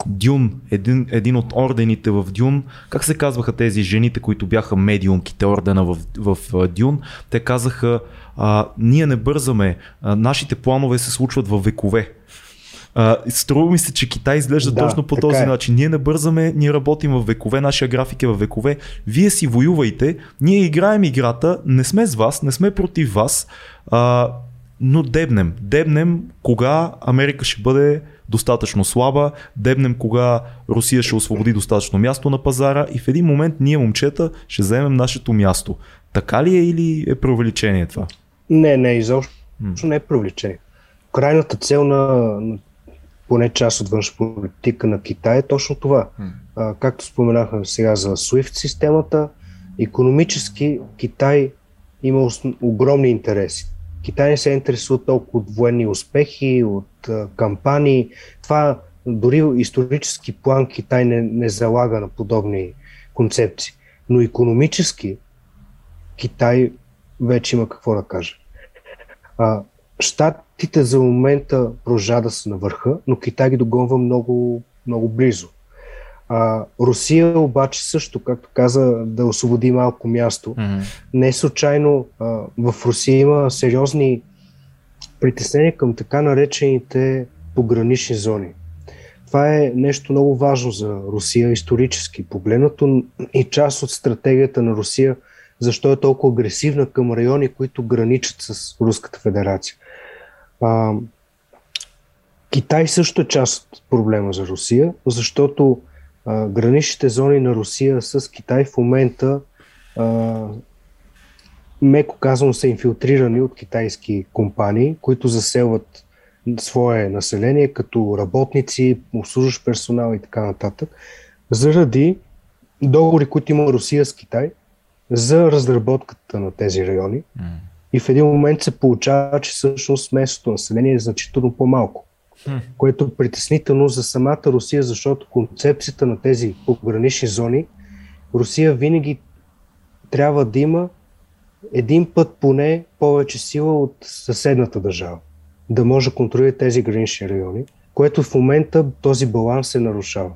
A: Дюн, един, един от ордените в Дюн, как се казваха тези жените, които бяха медиумките ордена в, в Дюн, те казаха, uh, ние не бързаме, uh, нашите планове се случват в векове. А, струва ми се, че Китай изглежда да, точно по този е. начин. Ние не бързаме, ние работим в векове, нашия график е в векове. Вие си воювайте, ние играем играта, не сме с вас, не сме против вас, а, но дебнем. Дебнем кога Америка ще бъде достатъчно слаба, дебнем кога Русия ще освободи достатъчно място на пазара и в един момент ние, момчета, ще вземем нашето място. Така ли е или е преувеличение това?
C: Не, не, изобщо не е преувеличение. Крайната цел на, на поне част от външна политика на Китай е точно това. А, както споменахме сега за SWIFT системата, економически Китай има огромни интереси. Китай не се интересува толкова от военни успехи, от а, кампании. Това дори исторически план Китай не, не залага на подобни концепции. Но економически Китай вече има какво да каже. А, Штатите за момента продължават да са на върха, но Китай ги догонва много, много близо. А, Русия обаче също, както каза, да освободи малко място. Mm-hmm. Не случайно а, в Русия има сериозни притеснения към така наречените погранични зони. Това е нещо много важно за Русия исторически погледнато и част от стратегията на Русия, защо е толкова агресивна към райони, които граничат с Руската федерация. А, Китай също е част от проблема за Русия, защото а, граничните зони на Русия с Китай в момента а, меко казано са инфилтрирани от китайски компании, които заселват свое население като работници, обслужващ персонал и така нататък, заради договори, които има Русия с Китай за разработката на тези райони. И в един момент се получава, че всъщност местното население е значително по-малко. Което е притеснително за самата Русия, защото концепцията на тези погранични зони, Русия винаги трябва да има един път поне повече сила от съседната държава, да може да контролира тези гранични райони, което в момента този баланс се нарушава.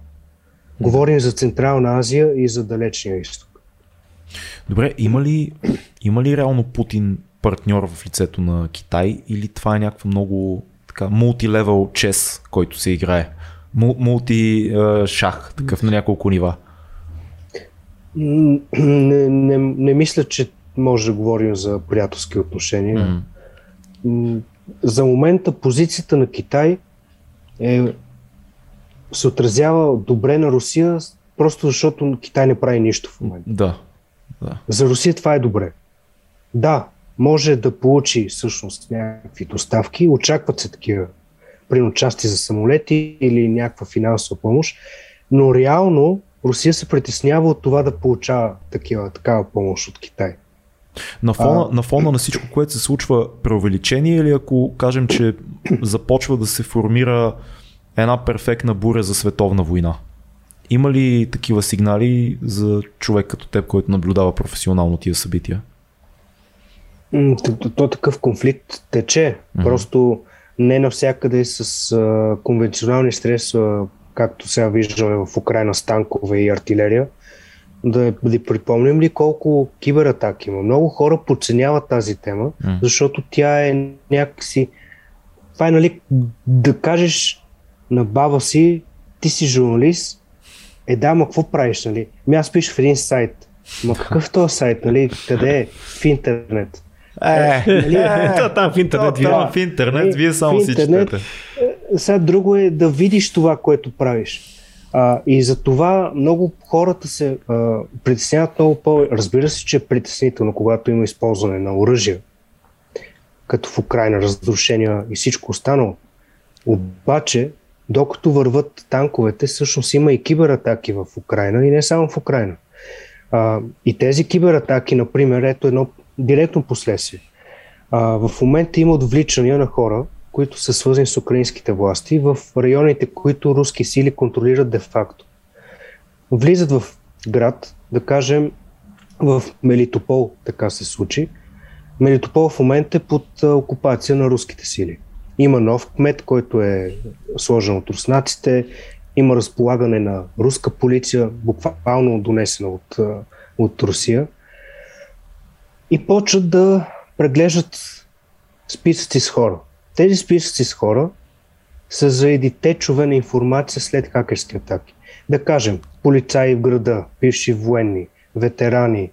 C: Говорим за Централна Азия и за Далечния изток.
A: Добре, има ли, има ли реално Путин партньор в лицето на Китай или това е някаква много така мултилевел чес, който се играе? Мулти шах, такъв на няколко нива.
C: Не, не, не мисля, че може да говорим за приятелски отношения. Mm-hmm. За момента позицията на Китай е, се отразява добре на Русия, просто защото Китай не прави нищо в момента.
A: Да. да.
C: За Русия това е добре. Да, може да получи всъщност някакви доставки, очакват се такива при части за самолети или някаква финансова помощ, но реално Русия се притеснява от това да получава такива, такава помощ от Китай.
A: На фона, а... на фона на всичко, което се случва, преувеличение или ако кажем, че започва да се формира една перфектна буря за световна война? Има ли такива сигнали за човек като теб, който наблюдава професионално тия събития?
C: То, то такъв конфликт тече. Mm-hmm. Просто не навсякъде с а, конвенционални средства, както сега виждаме в Украина с танкове и артилерия. Да, да припомним ли колко кибератаки има? Много хора подценяват тази тема, mm. защото тя е някакси... Това е, нали, да кажеш на баба си, ти си журналист, е да, ма какво правиш, нали? Ми аз пиша в един сайт. Ма какъв този сайт, нали? Къде е? В интернет.
A: Е, нали? е, там в интернет, вие, в интернет, вие само си четете.
C: Е, сега друго е да видиш това, което правиш. А, и за това много хората се а, притесняват много по... Разбира се, че е притеснително, когато има използване на оръжия, като в Украина, разрушения и всичко останало. Обаче, докато върват танковете, всъщност има и кибератаки в Украина и не само в Украина. А, и тези кибератаки, например, ето едно директно последствие. А, в момента има отвличания на хора, които са свързани с украинските власти в районите, които руски сили контролират де-факто. Влизат в град, да кажем в Мелитопол, така се случи. Мелитопол в момента е под окупация на руските сили. Има нов кмет, който е сложен от руснаците, има разполагане на руска полиция, буквално донесена от, от Русия и почват да преглеждат списъци с хора. Тези списъци с хора са заради течове на информация след хакерски атаки. Да кажем, полицаи в града, бивши военни, ветерани,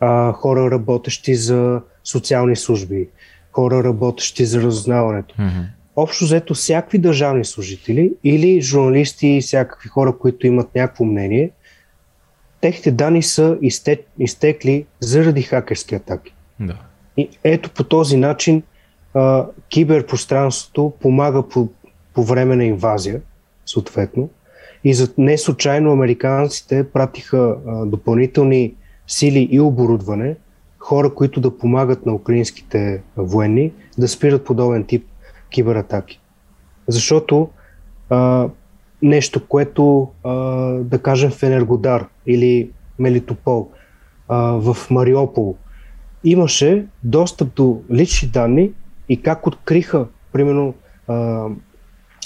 C: а, хора работещи за социални служби, хора работещи за разузнаването. Mm-hmm. Общо взето всякакви държавни служители или журналисти и всякакви хора, които имат някакво мнение – техните данни са изтекли заради хакерски атаки.
A: Да.
C: И ето по този начин а, киберпространството помага по, по време на инвазия, съответно. И за не случайно американците пратиха а, допълнителни сили и оборудване, хора, които да помагат на украинските военни да спират подобен тип кибератаки. Защото а, нещо, което да кажем в Енергодар или Мелитопол, в Мариопол, имаше достъп до лични данни и как откриха, примерно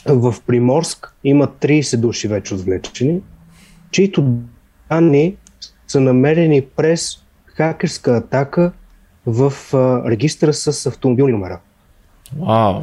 C: в Приморск има 30 души вече отвлечени, чието данни са намерени през хакерска атака в а, регистра с автомобилни номера.
A: Вау!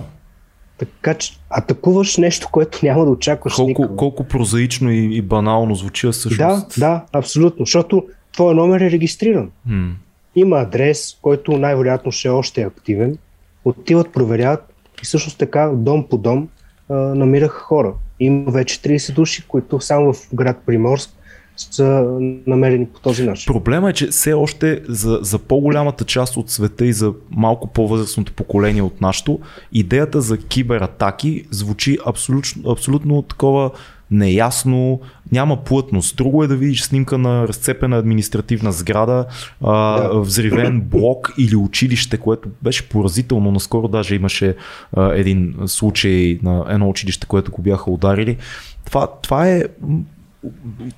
C: Така че атакуваш нещо, което няма да очакваш
A: колко,
C: никога.
A: Колко прозаично и, и банално звучи всъщност.
C: Да, да, абсолютно. Защото твой номер е регистриран.
A: Hmm.
C: Има адрес, който най-вероятно ще е още активен. Отиват, проверяват и всъщност така дом по дом а, намираха хора. Има вече 30 души, които само в град Приморск са намерени по този начин.
A: Проблема е, че все още за, за по-голямата част от света и за малко по-възрастното поколение от нашото, идеята за кибератаки звучи абсолютно, абсолютно такова неясно, няма плътност. Друго е да видиш снимка на разцепена административна сграда, а, да. взривен блок или училище, което беше поразително. Наскоро даже имаше а, един случай на едно училище, което го бяха ударили. Това, това е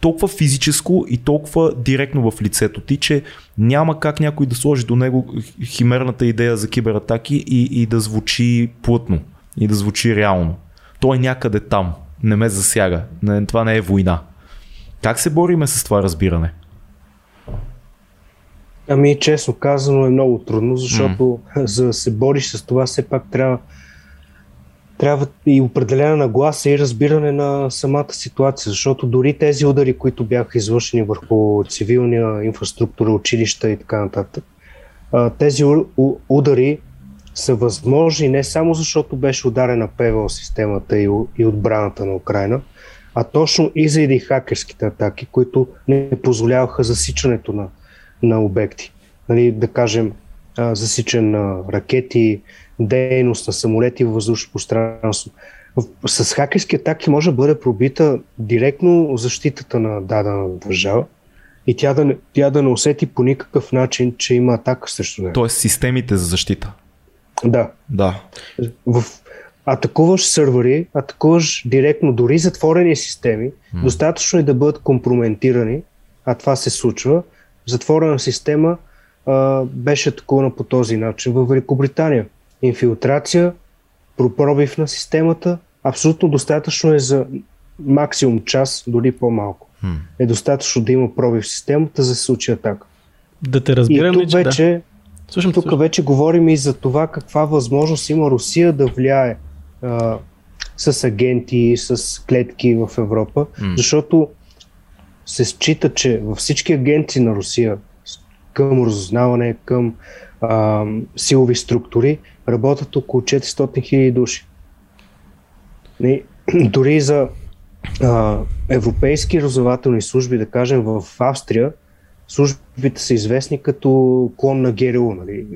A: толкова физическо и толкова директно в лицето ти, че няма как някой да сложи до него химерната идея за кибератаки и, и да звучи плътно и да звучи реално. Той е някъде там. Не ме засяга. Не, това не е война. Как се бориме с това разбиране?
C: Ами, честно казано е много трудно, защото mm. за да се бориш с това, все пак трябва, трябва и определена нагласа и разбиране на самата ситуация, защото дори тези удари, които бяха извършени върху цивилния инфраструктура, училища и така нататък, тези удари са възможни не само защото беше ударена ПВО системата и отбраната на Украина, а точно и заради хакерските атаки, които не позволяваха засичането на, на обекти. Нали, да кажем, засичане на ракети, дейност на самолети във въздушно пространство. С хакерски атаки може да бъде пробита директно защитата на дадена държава и тя да, не, тя да не усети по никакъв начин, че има атака срещу нея.
A: Тоест системите за защита.
C: Да.
A: Да.
C: В, атакуваш сървъри, атакуваш директно дори затворени системи, mm. достатъчно е да бъдат компрометирани, а това се случва. Затворена система а, беше атакувана по този начин в Великобритания. Инфилтрация, пробив на системата, абсолютно достатъчно е за максимум час, дори по-малко. Hmm. Е достатъчно да има пробив в системата, за да се случи атака.
B: Да те разбирам,
C: и тук вече,
B: да.
C: Слушам, тук слушам. вече говорим и за това каква възможност има Русия да влияе а, с агенти, с клетки в Европа, mm. защото се счита, че във всички агенти на Русия към разузнаване, към а, силови структури работят около 400 000 души. И, дори за а, европейски разузнавателни служби, да кажем в Австрия, службите са известни като клон на ГРУ. Нали?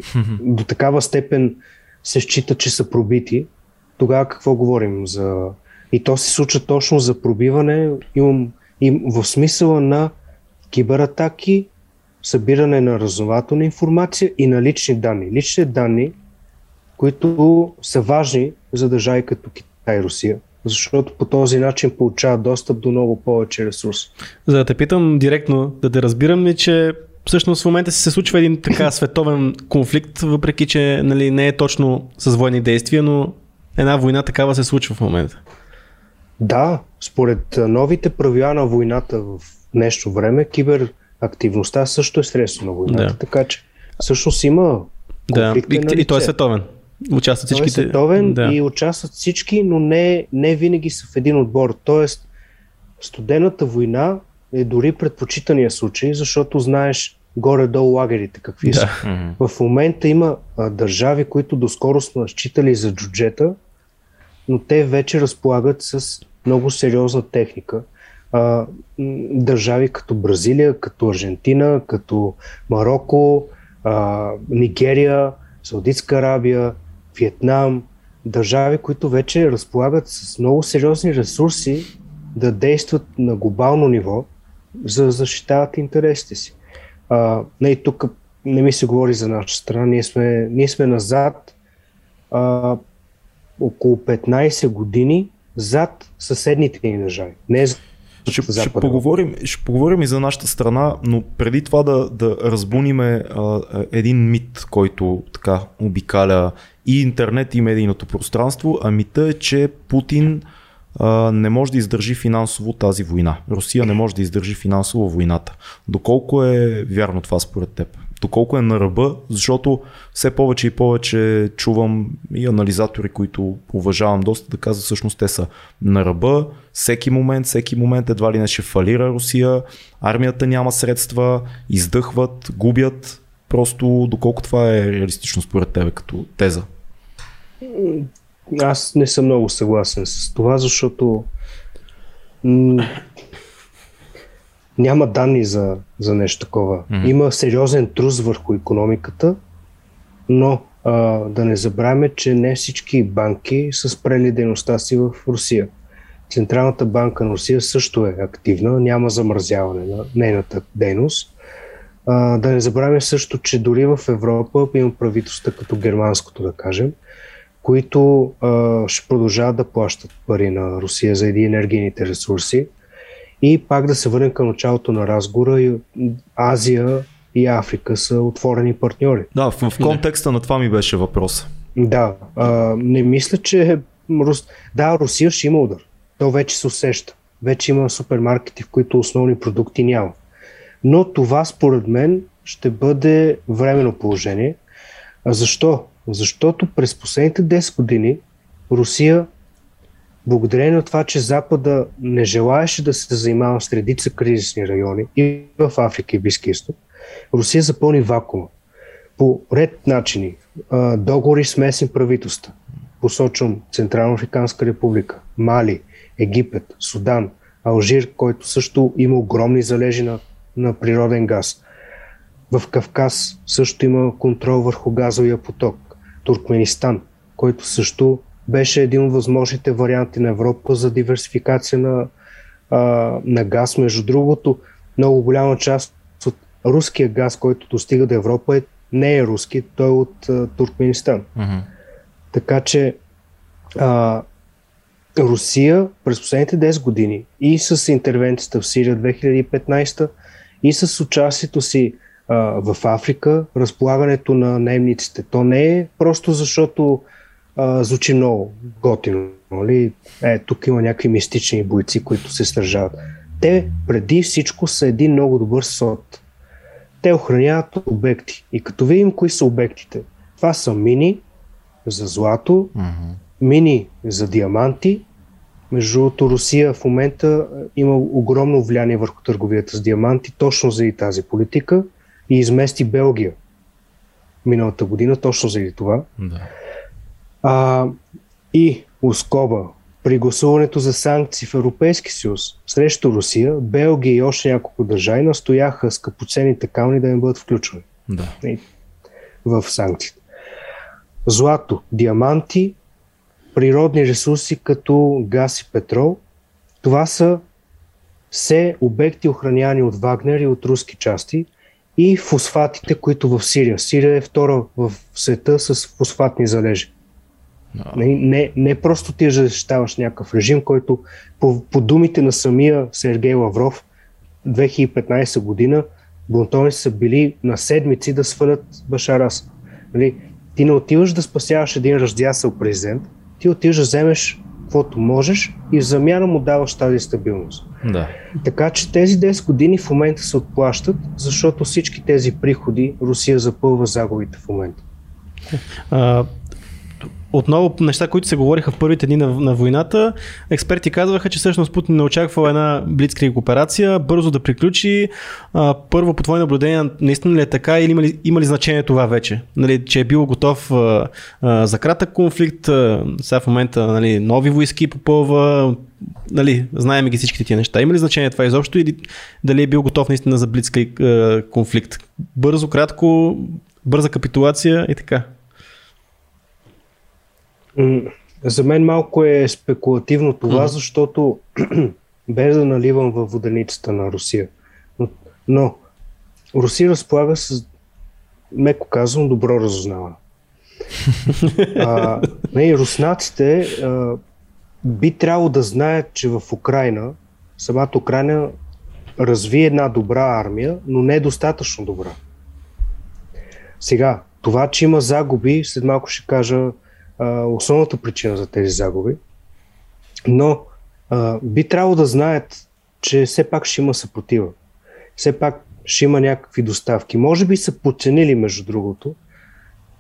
C: До такава степен се счита, че са пробити. Тогава какво говорим? За... И то се случва точно за пробиване имам, им, в смисъла на кибератаки, събиране на разнователна информация и на лични данни. Лични данни, които са важни за държави като Китай и Русия защото по този начин получават достъп до много повече ресурс.
B: За да те питам директно, да те разбирам ли, че всъщност в момента се случва един така световен конфликт, въпреки че нали, не е точно с военни действия, но една война такава се случва в момента.
C: Да, според новите правила на войната в нещо време, киберактивността също е средство на войната, да. така че всъщност има
B: да, и, и той е световен. Участват всичките.
C: Той е световен да. и участват всички, но не, не винаги са в един отбор. Тоест, студената война е дори предпочитания случай, защото знаеш горе-долу лагерите какви да. са. Mm-hmm. В момента има а, държави, които доскоро сме считали за джуджета, но те вече разполагат с много сериозна техника. А, държави като Бразилия, като Аржентина, като Марокко, а, Нигерия, Саудитска Арабия, Виетнам, държави, които вече разполагат с много сериозни ресурси да действат на глобално ниво, за да защитават интересите си. А, не, тук не ми се говори за наша страна, ние сме, ние сме назад а, около 15 години зад съседните ни държави. Не
A: ще, ще, поговорим, ще поговорим и за нашата страна, но преди това да, да разбуниме а, един мит, който така обикаля и интернет и медийното пространство, а мита е, че Путин а, не може да издържи финансово тази война. Русия не може да издържи финансово войната. Доколко е вярно това според теб? Доколко е на ръба, защото все повече и повече чувам и анализатори, които уважавам доста, да казват всъщност те са на ръба, всеки момент, всеки момент едва ли не ще фалира Русия, армията няма средства, издъхват, губят, просто доколко това е реалистично според тебе като теза?
C: Аз не съм много съгласен с това, защото няма данни за, за нещо такова. Mm-hmm. Има сериозен трус върху економиката, но а, да не забравяме, че не всички банки са спрели дейността си в Русия. Централната банка на Русия също е активна, няма замразяване на нейната дейност. А, да не забравяме също, че дори в Европа има правителства като германското, да кажем, които а, ще продължават да плащат пари на Русия за енергийните ресурси. И пак да се върнем към началото на разговора, Азия и Африка са отворени партньори.
A: Да, в, в контекста на това ми беше въпрос.
C: Да, а, не мисля, че Рус... да, Русия ще има удар. То вече се усеща. вече има супермаркети, в които основни продукти няма. Но това според мен ще бъде временно положение. А защо? Защото през последните 10 години Русия, благодарение на това, че Запада не желаеше да се занимава с редица кризисни райони и в Африка и Близки изток, Русия запълни вакуума по ред начини. Договори с местни правителства. Посочвам Централно Африканска република, Мали, Египет, Судан, Алжир, който също има огромни залежи на, на природен газ. В Кавказ също има контрол върху газовия поток. Туркменистан, който също беше един от възможните варианти на Европа за диверсификация на, а, на газ. Между другото, много голяма част от руския газ, който достига до Европа, е, не е руски, той е от а, Туркменистан. Mm-hmm. Така че а, Русия през последните 10 години и с интервенцията в Сирия 2015 и с участието си а, в Африка, разполагането на наемниците, то не е просто защото а, звучи много готино. Нали? Е, тук има някакви мистични бойци, които се стържават. Те преди всичко са един много добър сорт. Те охраняват обекти. И като видим кои са обектите, това са мини за злато, mm-hmm. мини за диаманти. Между другото, Русия в момента има огромно влияние върху търговията с диаманти, точно заради тази политика и измести Белгия миналата година, точно заради това. Да. А, и Оскоба, при гласуването за санкции в Европейски съюз срещу Русия, Белгия и още няколко държави настояха скъпоценните камни да не бъдат включвани
A: да.
C: в санкциите. Злато, диаманти, природни ресурси като газ и петрол, това са все обекти охранявани от Вагнер и от руски части и фосфатите, които в Сирия. Сирия е втора в света с фосфатни залежи. No. Не, не, не просто ти защитаваш някакъв режим, който по, по думите на самия Сергей Лавров 2015 година бунтовни са били на седмици да свалят Башарас. Нали? Ти не отиваш да спасяваш един раздясъл президент, ти отиваш да вземеш каквото можеш и в замяна му даваш тази стабилност.
A: Да.
C: Така че тези 10 години в момента се отплащат, защото всички тези приходи Русия запълва загубите в момента.
B: А, отново неща, които се говориха в първите дни на, на войната, експерти казваха, че всъщност Путин не очаквал една блицкриг операция, бързо да приключи. А, първо, по твое наблюдение, наистина ли е така или има ли, има ли значение това вече? Нали, че е бил готов а, а, за кратък конфликт, а, сега в момента нали, нови войски попълва, нали, знаем ги всичките тия неща. Има ли значение това изобщо или дали е бил готов наистина за блицкриг конфликт? Бързо, кратко, бърза капитулация и така.
C: За мен малко е спекулативно това, mm-hmm. защото без да наливам във воденицата на Русия. Но, но Русия разполага с, меко казвам, добро разузнаване. а, не, руснаците а, би трябвало да знаят, че в Украина, самата Украина разви една добра армия, но не е достатъчно добра. Сега, това, че има загуби, след малко ще кажа основната причина за тези загуби. Но а, би трябвало да знаят, че все пак ще има съпротива. Все пак ще има някакви доставки. Може би са подценили, между другото,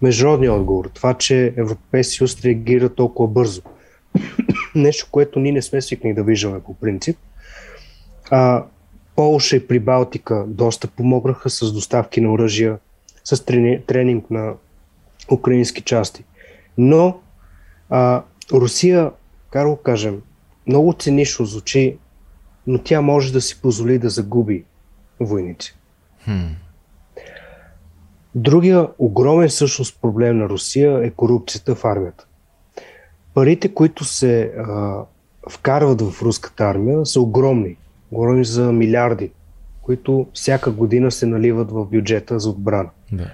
C: международния отговор. Това, че Европейския съюз реагира толкова бързо. Нещо, което ние не сме свикнали да виждаме по принцип. А, Полша и Прибалтика доста помогнаха с доставки на оръжия, с тренинг на украински части. Но а, Русия, как го кажем, много цинично звучи, но тя може да си позволи да загуби войници. Hmm. Другия огромен всъщност проблем на Русия е корупцията в армията. Парите, които се а, вкарват в руската армия, са огромни. Говорим за милиарди, които всяка година се наливат в бюджета за отбрана.
A: Да.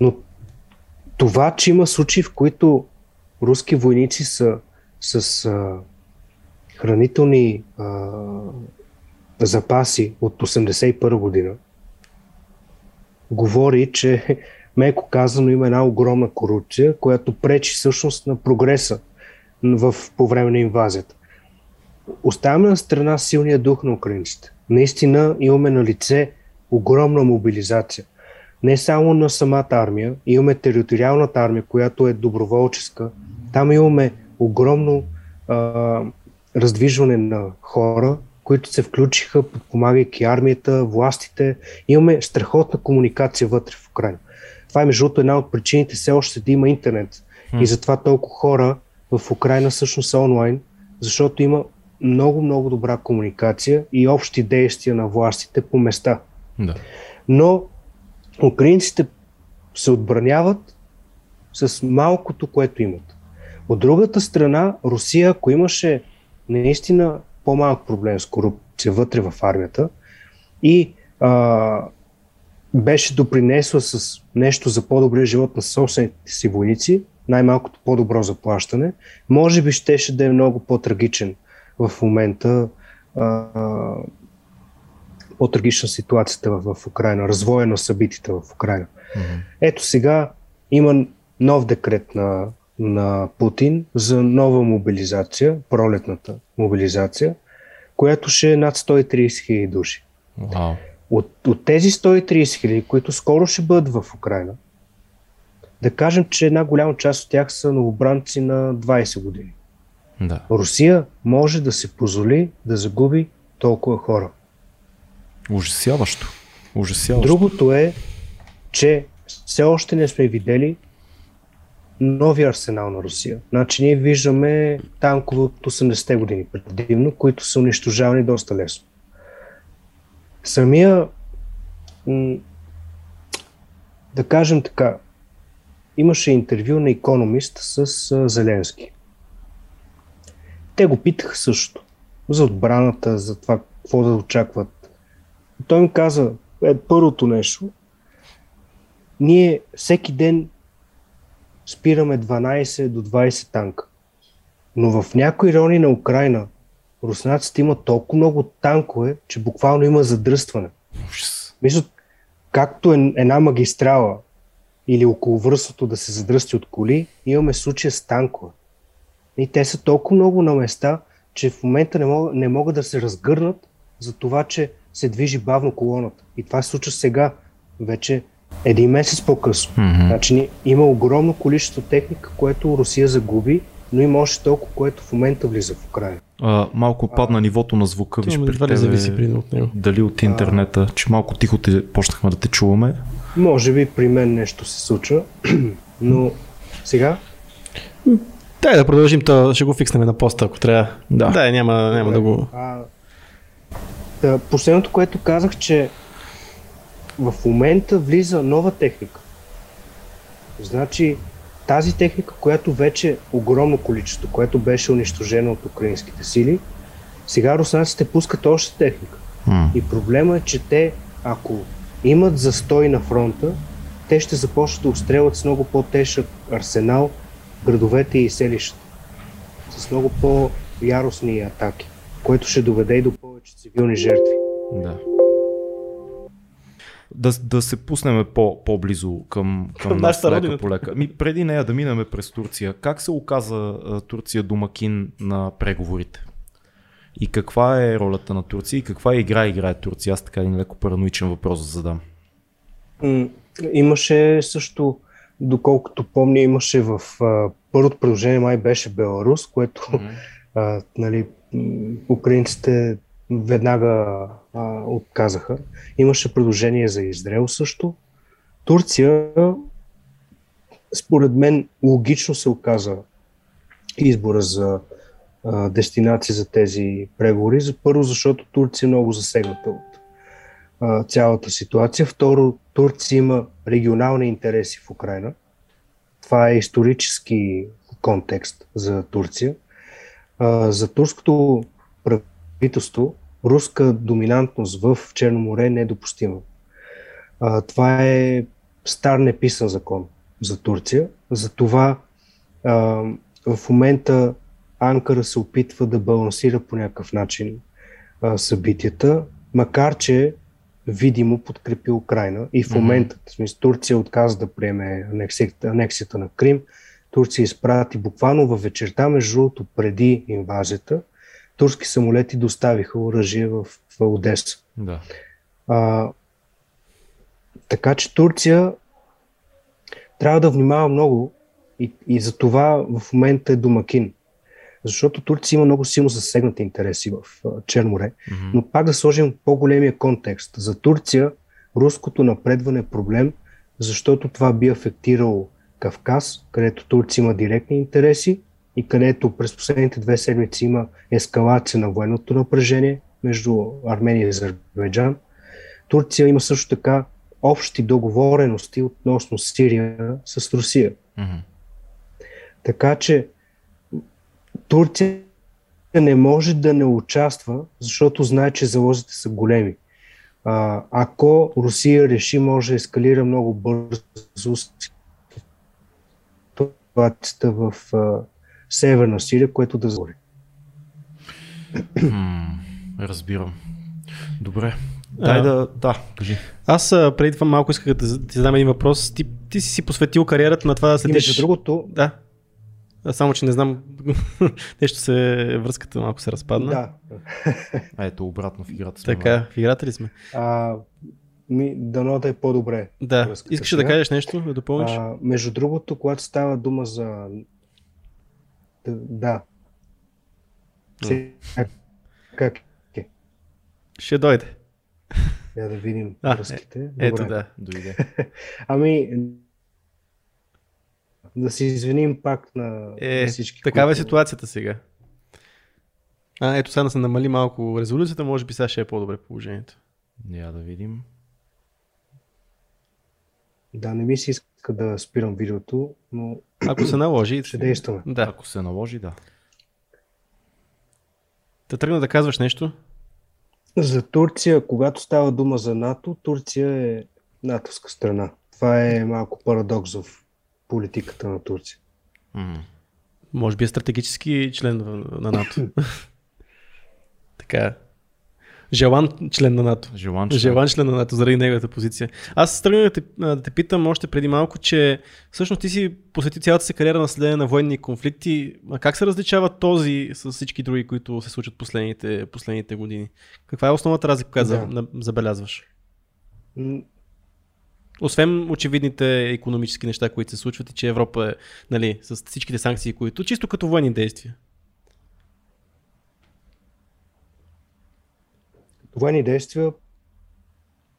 C: Но това, че има случаи, в които руски войници са с а, хранителни а, запаси от 81 година, говори, че меко казано има една огромна корупция, която пречи всъщност на прогреса в, по време на инвазията. оставяме на страна силния дух на украинците. Наистина имаме на лице огромна мобилизация. Не само на самата армия, имаме териториалната армия, която е доброволческа. Там имаме огромно а, раздвижване на хора, които се включиха, подпомагайки армията, властите. Имаме страхотна комуникация вътре в Украина. Това е между другото една от причините все още да има интернет. И затова толкова хора в Украина всъщност са онлайн, защото има много, много добра комуникация и общи действия на властите по места.
A: Да.
C: Но украинците се отбраняват с малкото, което имат. От другата страна, Русия, ако имаше наистина по-малък проблем с корупция вътре в армията и а, беше допринесла с нещо за по-добрия живот на собствените си войници, най-малкото по-добро заплащане, може би щеше да е много по-трагичен в момента а, по-трагична ситуацията в, в Украина, развоя на събитията в Украина. Mm-hmm. Ето сега има нов декрет на, на Путин за нова мобилизация, пролетната мобилизация, която ще е над 130 хиляди души.
A: Wow.
C: От, от тези 130 хиляди, които скоро ще бъдат в Украина, да кажем, че една голяма част от тях са новобранци на 20 години.
A: Да.
C: Русия може да се позволи да загуби толкова хора.
A: Ужасяващо. Ужасяващо.
C: Другото е, че все още не сме видели нови арсенал на Русия. Значи ние виждаме танкове от 80-те години предимно, които са унищожавани доста лесно. Самия, да кажем така, имаше интервю на економист с Зеленски. Те го питаха също за отбраната, за това какво да очакват. Той им каза, е първото нещо, ние всеки ден спираме 12 до 20 танка. Но в някои райони на Украина руснаците имат толкова много танкове, че буквално има задръстване. Мисля, както е една магистрала или около връзото да се задръсти от коли, имаме случая с танкове. И те са толкова много на места, че в момента не могат, не могат да се разгърнат за това, че се движи бавно колоната. И това се случва сега, вече един месец по-късно.
A: Mm-hmm.
C: Значи има огромно количество техника, което Русия загуби, но има още толкова, което в момента влиза в Украина.
A: А, малко падна нивото на звука. Виж,
B: при тебе, зависи при от него.
A: Дали от интернета, а... че малко тихо те, почнахме да те чуваме.
C: Може би при мен нещо се случва, но сега
B: Дай да продължим, то ще го фикснем на поста, ако трябва.
A: Да.
B: Да, няма, няма да го...
C: А, последното, което казах, че в момента влиза нова техника. Значи тази техника, която вече е огромно количество, което беше унищожено от украинските сили, сега руснаците пускат още техника.
A: Mm.
C: И проблема е, че те, ако имат застой на фронта, те ще започнат да обстрелват с много по-тежък арсенал градовете и селищата. С много по-яростни атаки, което ще доведе и до повече цивилни жертви.
A: Да. Да, да се пуснем по, по-близо към, към нас лека полека. Ми, преди нея да минем през Турция. Как се оказа Турция домакин на преговорите? И каква е ролята на Турция и каква игра играе Турция? Аз така един леко параноичен въпрос да задам.
C: Имаше също доколкото помня, имаше в а, първото предложение май беше Беларус, което mm-hmm. а, нали, украинците веднага а, отказаха. Имаше предложение за Израел също. Турция, според мен, логично се оказа избора за а, дестинация за тези преговори. Първо, защото Турция е много засегната от а, цялата ситуация. Второ, Турция има регионални интереси в Украина. Това е исторически контекст за Турция. А, за турското правителство руска доминантност в Черно море е недопустима. А, това е стар неписан закон за Турция. Затова а, в момента Анкара се опитва да балансира по някакъв начин а, събитията, макар че видимо подкрепи Украина и в момента, mm-hmm. в смисъл, Турция отказа да приеме анексията, анексията на Крим. Турция изпрати буквално във вечерта, между другото, преди инвазията, турски самолети доставиха оръжие в, в Одеса.
A: Да.
C: А, така че Турция трябва да внимава много и, и за това в момента е домакин. Защото Турция има много силно засегнати интереси в Черно море.
A: Мгм.
C: Но пак да сложим по-големия контекст. За Турция руското напредване е проблем, защото това би афектирало Кавказ, където Турция има директни интереси и където през последните две седмици има ескалация на военното напрежение между Армения и Азербайджан. Турция има също така общи договорености относно Сирия с Русия. Така че Турция не може да не участва, защото знае, че залозите са големи. А, ако Русия реши, може да ескалира много бързо ситуацията в Северна Сирия, което да загори.
A: М, Разбирам. Добре. Дай
B: А.
A: да. Да, кажи.
B: Аз преди това малко исках да ти задам един въпрос. Ти, ти си си посветил кариерата на това да следиш...
C: между другото,
B: Да. Само, че не знам, нещо се, връзката малко се разпадна.
C: да,
A: А, ето обратно в играта сме.
B: Така, в играта ли сме?
C: а, ми, дано да е по-добре.
B: Да. Искаш да кажеш нещо, да допълниш?
C: А, между другото, когато става дума за... Да. да. Сега, как е?
B: Ще дойде.
C: Я да видим
B: А,
C: връзките.
B: Ето
C: Добре.
B: да.
A: Дойде.
C: Ами, да се извиним пак на,
B: Е,
C: на всички.
B: такава е ситуацията сега. А, ето сега да се намали малко резолюцията, може би сега ще е по-добре положението.
A: Я да видим.
C: Да, не ми се иска да спирам видеото, но
B: Ако се наложи,
C: ще действаме.
B: да.
A: Ако се наложи, да.
B: Та тръгна да казваш нещо.
C: За Турция, когато става дума за НАТО, Турция е натовска страна. Това е малко парадокс в политиката на Турция.
A: М.
B: Може би е стратегически член на НАТО. така. Желан член на НАТО.
A: Желан член.
B: Желан член на НАТО заради неговата позиция. Аз тръгнах да те, да те питам още преди малко, че всъщност ти си посвети цялата си кариера на следене на военни конфликти. А как се различава този с всички други, които се случват последните, последните години? Каква е основната разлика, която
C: Да.
B: забелязваш? Освен очевидните економически неща, които се случват и че Европа е нали, с всичките санкции, които чисто като военни действия.
C: Военни действия,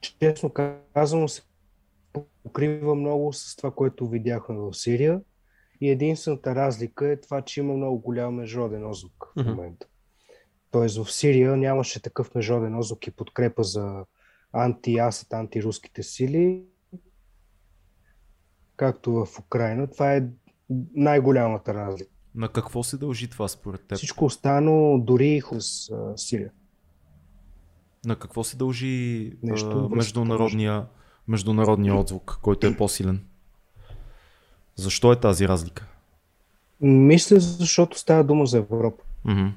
C: честно казано, се покрива много с това, което видяхме в Сирия. И единствената разлика е това, че има много голям международен отзвук в момента. Тоест в Сирия нямаше такъв международен отзвук и подкрепа за анти-Асад, антируските сили, както в Украина. Това е най-голямата разлика.
A: На какво се дължи това според теб?
C: Всичко останало, дори и с Сирия.
A: На какво се дължи
C: Нещо
A: а, международния, международния отзвук, който е по-силен? Защо е тази разлика?
C: Мисля, защото става дума за Европа.
A: Мгм.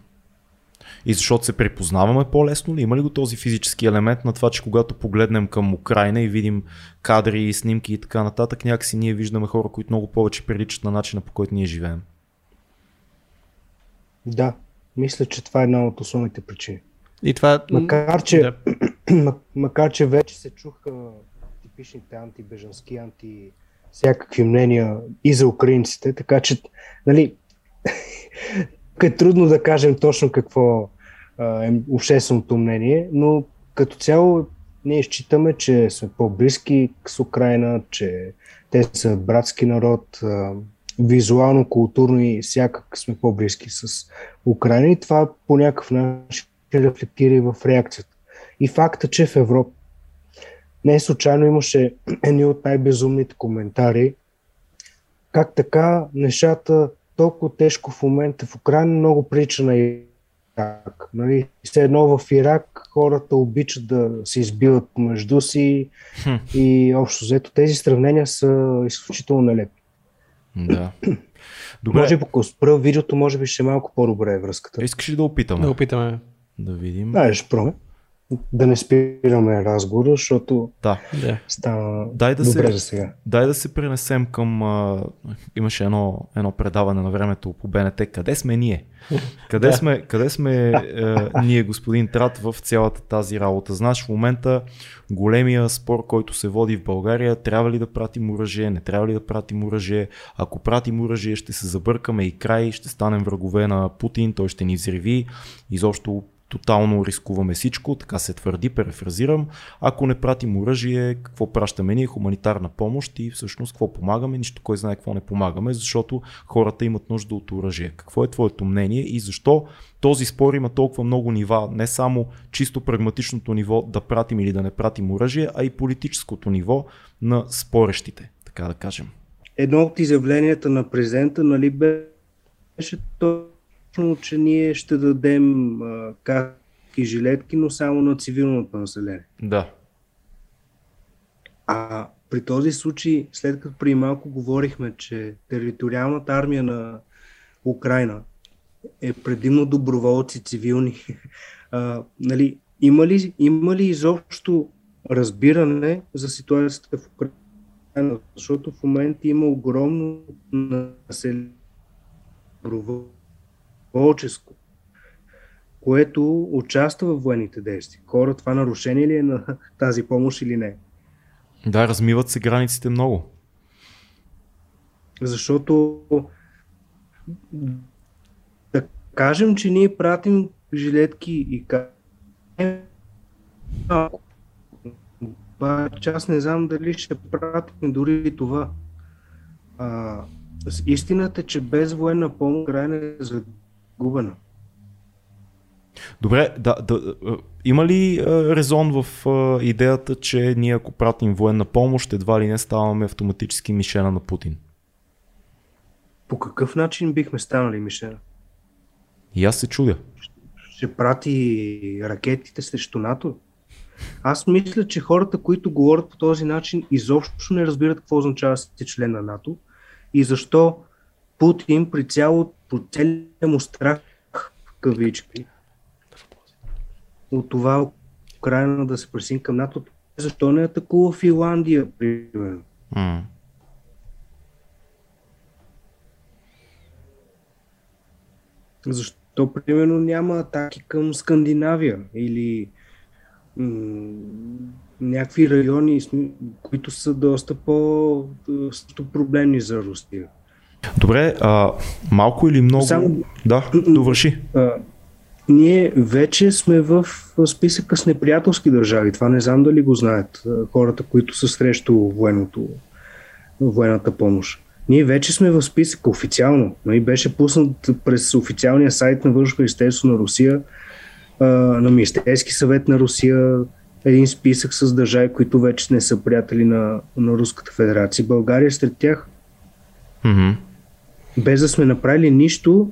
A: И защото се припознаваме по-лесно ли? Има ли го този физически елемент на това, че когато погледнем към Украина и видим кадри, снимки и така нататък, някакси ние виждаме хора, които много повече приличат на начина по който ние живеем?
C: Да, мисля, че това е една от основните причини.
B: И това...
C: Макар, че,
B: Да.
C: макар, че вече се чуха типичните антибежански, анти всякакви мнения и за украинците, така че, нали, е трудно да кажем точно какво е общественото мнение, но като цяло ние считаме, че сме по-близки с Украина, че те са братски народ, визуално, културно и всякак сме по-близки с Украина и това по някакъв начин рефлектира и в реакцията. И факта, че в Европа не случайно имаше едни от най-безумните коментари, как така нещата толкова тежко в момента в Украина много прилича на Ирак. Нали? Все едно в Ирак хората обичат да се избиват помежду си
A: Хм.
C: и общо взето тези сравнения са изключително нелепи.
A: Да. Добре,
C: Може би, ако спра видеото, може би ще е малко по-добре връзката.
A: искаш ли да опитаме?
B: Да опитаме.
A: Да видим.
C: Ще пробваме. да не спираме разговора, защото
A: Да.
C: Стана
A: Дай да
C: добре
A: се-
C: за сега.
A: Дай да се пренесем към... А, имаше едно, едно предаване на времето по БНТ. Къде сме ние? Къде
B: Да.
A: сме, къде сме е, ние, господин Трат, в цялата тази работа? Знаеш, в момента големия спор, който се води в България, трябва ли да пратим оръжие, не трябва ли да пратим оръжие. Ако пратим оръжие, ще се забъркаме и край, ще станем врагове на Путин, той ще ни взриви. Изобщо тотално рискуваме всичко, така се твърди, перефразирам. Ако не пратим оръжие, какво пращаме ние? Хуманитарна помощ и всъщност какво помагаме? Нищо кой знае какво не помагаме, защото хората имат нужда от оръжие. Какво е твоето мнение и защо този спор има толкова много нива, не само чисто прагматичното ниво да пратим или да не пратим оръжие, а и политическото ниво на спорещите, така да кажем.
C: Едно от изявленията на президента нали, беше точно, че ние ще дадем каски жилетки, но само на цивилното население.
A: Да.
C: А при този случай, след като преди малко говорихме, че териториалната армия на Украина е предимно доброволци цивилни, а, нали, има, ли, има ли изобщо разбиране за ситуацията в Украина? Защото в момента има огромно население доброволческо, което участва в военните действия. Хора, това нарушение ли е на тази помощ или не?
A: Да, размиват се границите много.
C: Защото да кажем, че ние пратим жилетки и. Обаче аз не знам дали ще пратим дори и това. А, истината е, че без военна помощ крайна е загубена.
A: Добре, да, да, има ли резон в идеята, че ние ако пратим военна помощ, едва ли не ставаме автоматически мишена на Путин?
C: По какъв начин бихме станали мишена?
A: И аз се чудя.
C: ще прати ракетите срещу НАТО? Аз мисля, че хората, които говорят по този начин, изобщо не разбират какво означава да си член на НАТО и защо Путин при цяло, по целия му страх в кавички от това Украина да се присъедини към НАТО, защо не атакува Финландия, примерно?
A: М.
C: Защо, примерно, няма атаки към Скандинавия или м- някакви райони, които са доста по-проблемни за Русия?
A: Добре, а, малко или много...
C: Само-
A: Да, довърши.
C: А, ние вече сме в списъка с неприятелски държави. Това не знам дали го знаят хората, които са срещу военното, военната помощ. Ние вече сме в списъка официално. Нали, беше пуснат през официалния сайт на Външно министерство на Русия, на Министерски съвет на Русия, един списък с държави, които вече не са приятели на, на Руската федерация. България е сред тях.
A: Мгм.
C: Без да сме направили нищо,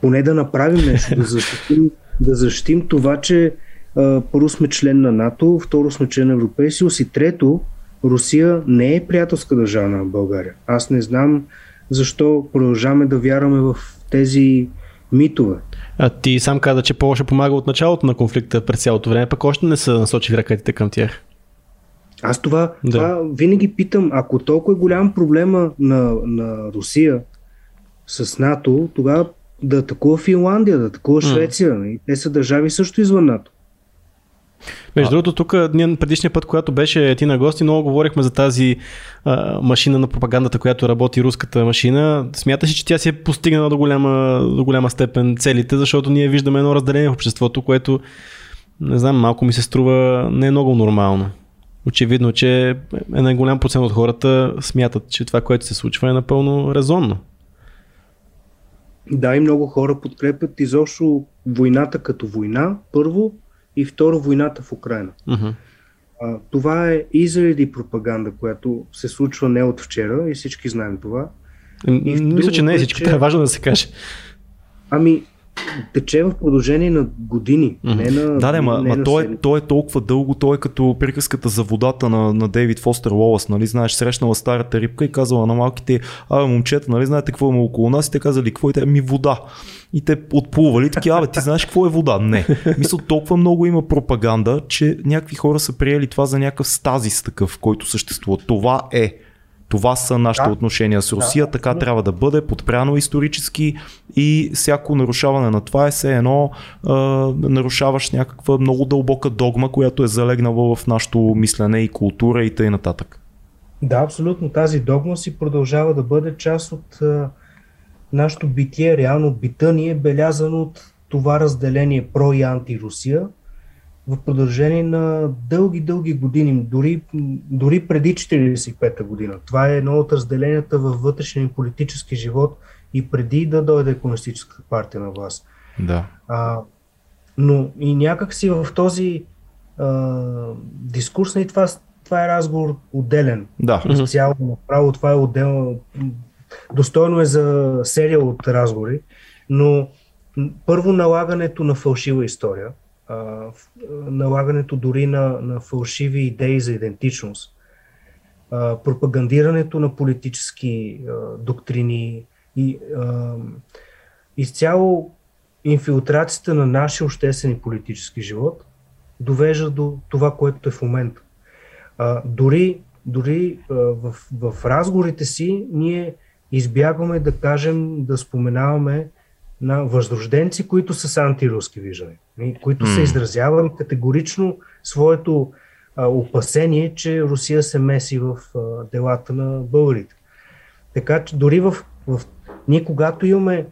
C: поне да направим нещо, да защитим, да защитим това, че а, първо сме член на НАТО, второ сме член на Европейския съюз и трето, Русия не е приятелска държава на България. Аз не знам защо продължаваме да вярваме в тези митове.
B: А ти сам каза, че Польша помага от началото на конфликта през цялото време, пък още не са насочили ракетите към тях.
C: Аз това,
B: Да.
C: това винаги питам, ако толкова е голям проблема на, на Русия с НАТО, тогава да атакува Финландия, да атакува Швеция. нали? Те са държави също извън НАТО.
B: Между другото, тук ние предишния път, когато беше ти на гости, много говорихме за тази а, машина на пропагандата, която работи руската машина. Смяташ ли, че тя си е постигнала до голяма, до голяма степен целите, защото ние виждаме едно разделение в обществото, което, не знам, малко ми се струва не е много нормално. Очевидно, че един голям процент от хората смятат, че това, което се случва е напълно резонно.
C: Да, и много хора подкрепят изобщо войната като война, първо, и второ войната в Украина.
B: Uh-huh.
C: А, това е и заради пропаганда, която се случва не от вчера и всички знаем това.
B: Мисля, че не е
C: е,
B: всичко.
C: че-
B: Това е важно да се каже.
C: Ами, тече в продължение на години. Mm-hmm. Не на,
A: да, да, ма,
C: не
A: ма
C: на
A: то, е, то е толкова дълго, то е като приказката за водата на, на Дейвид Фостер Лолас, нали, знаеш, срещнала старата рибка и казала на малките, а момчета, нали, знаете какво има около нас и те казали, какво е те, ми вода. И те отплували, такива, абе, ти знаеш какво е вода? Не. Мисля, толкова много има пропаганда, че някакви хора са приели това за някакъв стазис такъв, който съществува. Това е. Това са нашите да. отношения с Русия, да, така да. трябва да бъде, подпряно исторически и всяко нарушаване на това е все едно а, нарушаваш някаква много дълбока догма, която е залегнала в нашето мислене и култура и т.н.
C: Да, абсолютно. Тази догма си продължава да бъде част от а, нашето битие. Реално бита ни е белязано от това разделение про и анти-Русия в продължение на дълги, дълги години, дори, дори преди 1945 година. Това е едно от разделенията във вътрешен политически живот и преди да дойде Комунистическа партия на власт.
A: Да.
C: А, но и някак си в този а, дискурс, и това, това е разговор отделен.
A: Да.
C: Цяло направо, това е отделно. Достойно е за серия от разговори, но първо налагането на фалшива история – налагането дори на, на фалшиви идеи за идентичност, пропагандирането на политически доктрини и изцяло инфилтрацията на нашия обществен и политически живот довежда до това, което е в момента. Дори дори в, в разговорите си ние избягваме да кажем, да споменаваме на възрожденци, които са с антируски виждания, които mm. са изразявали категорично своето а, опасение, че Русия се меси в а, делата на българите. Така че дори в, в... Ние когато имаме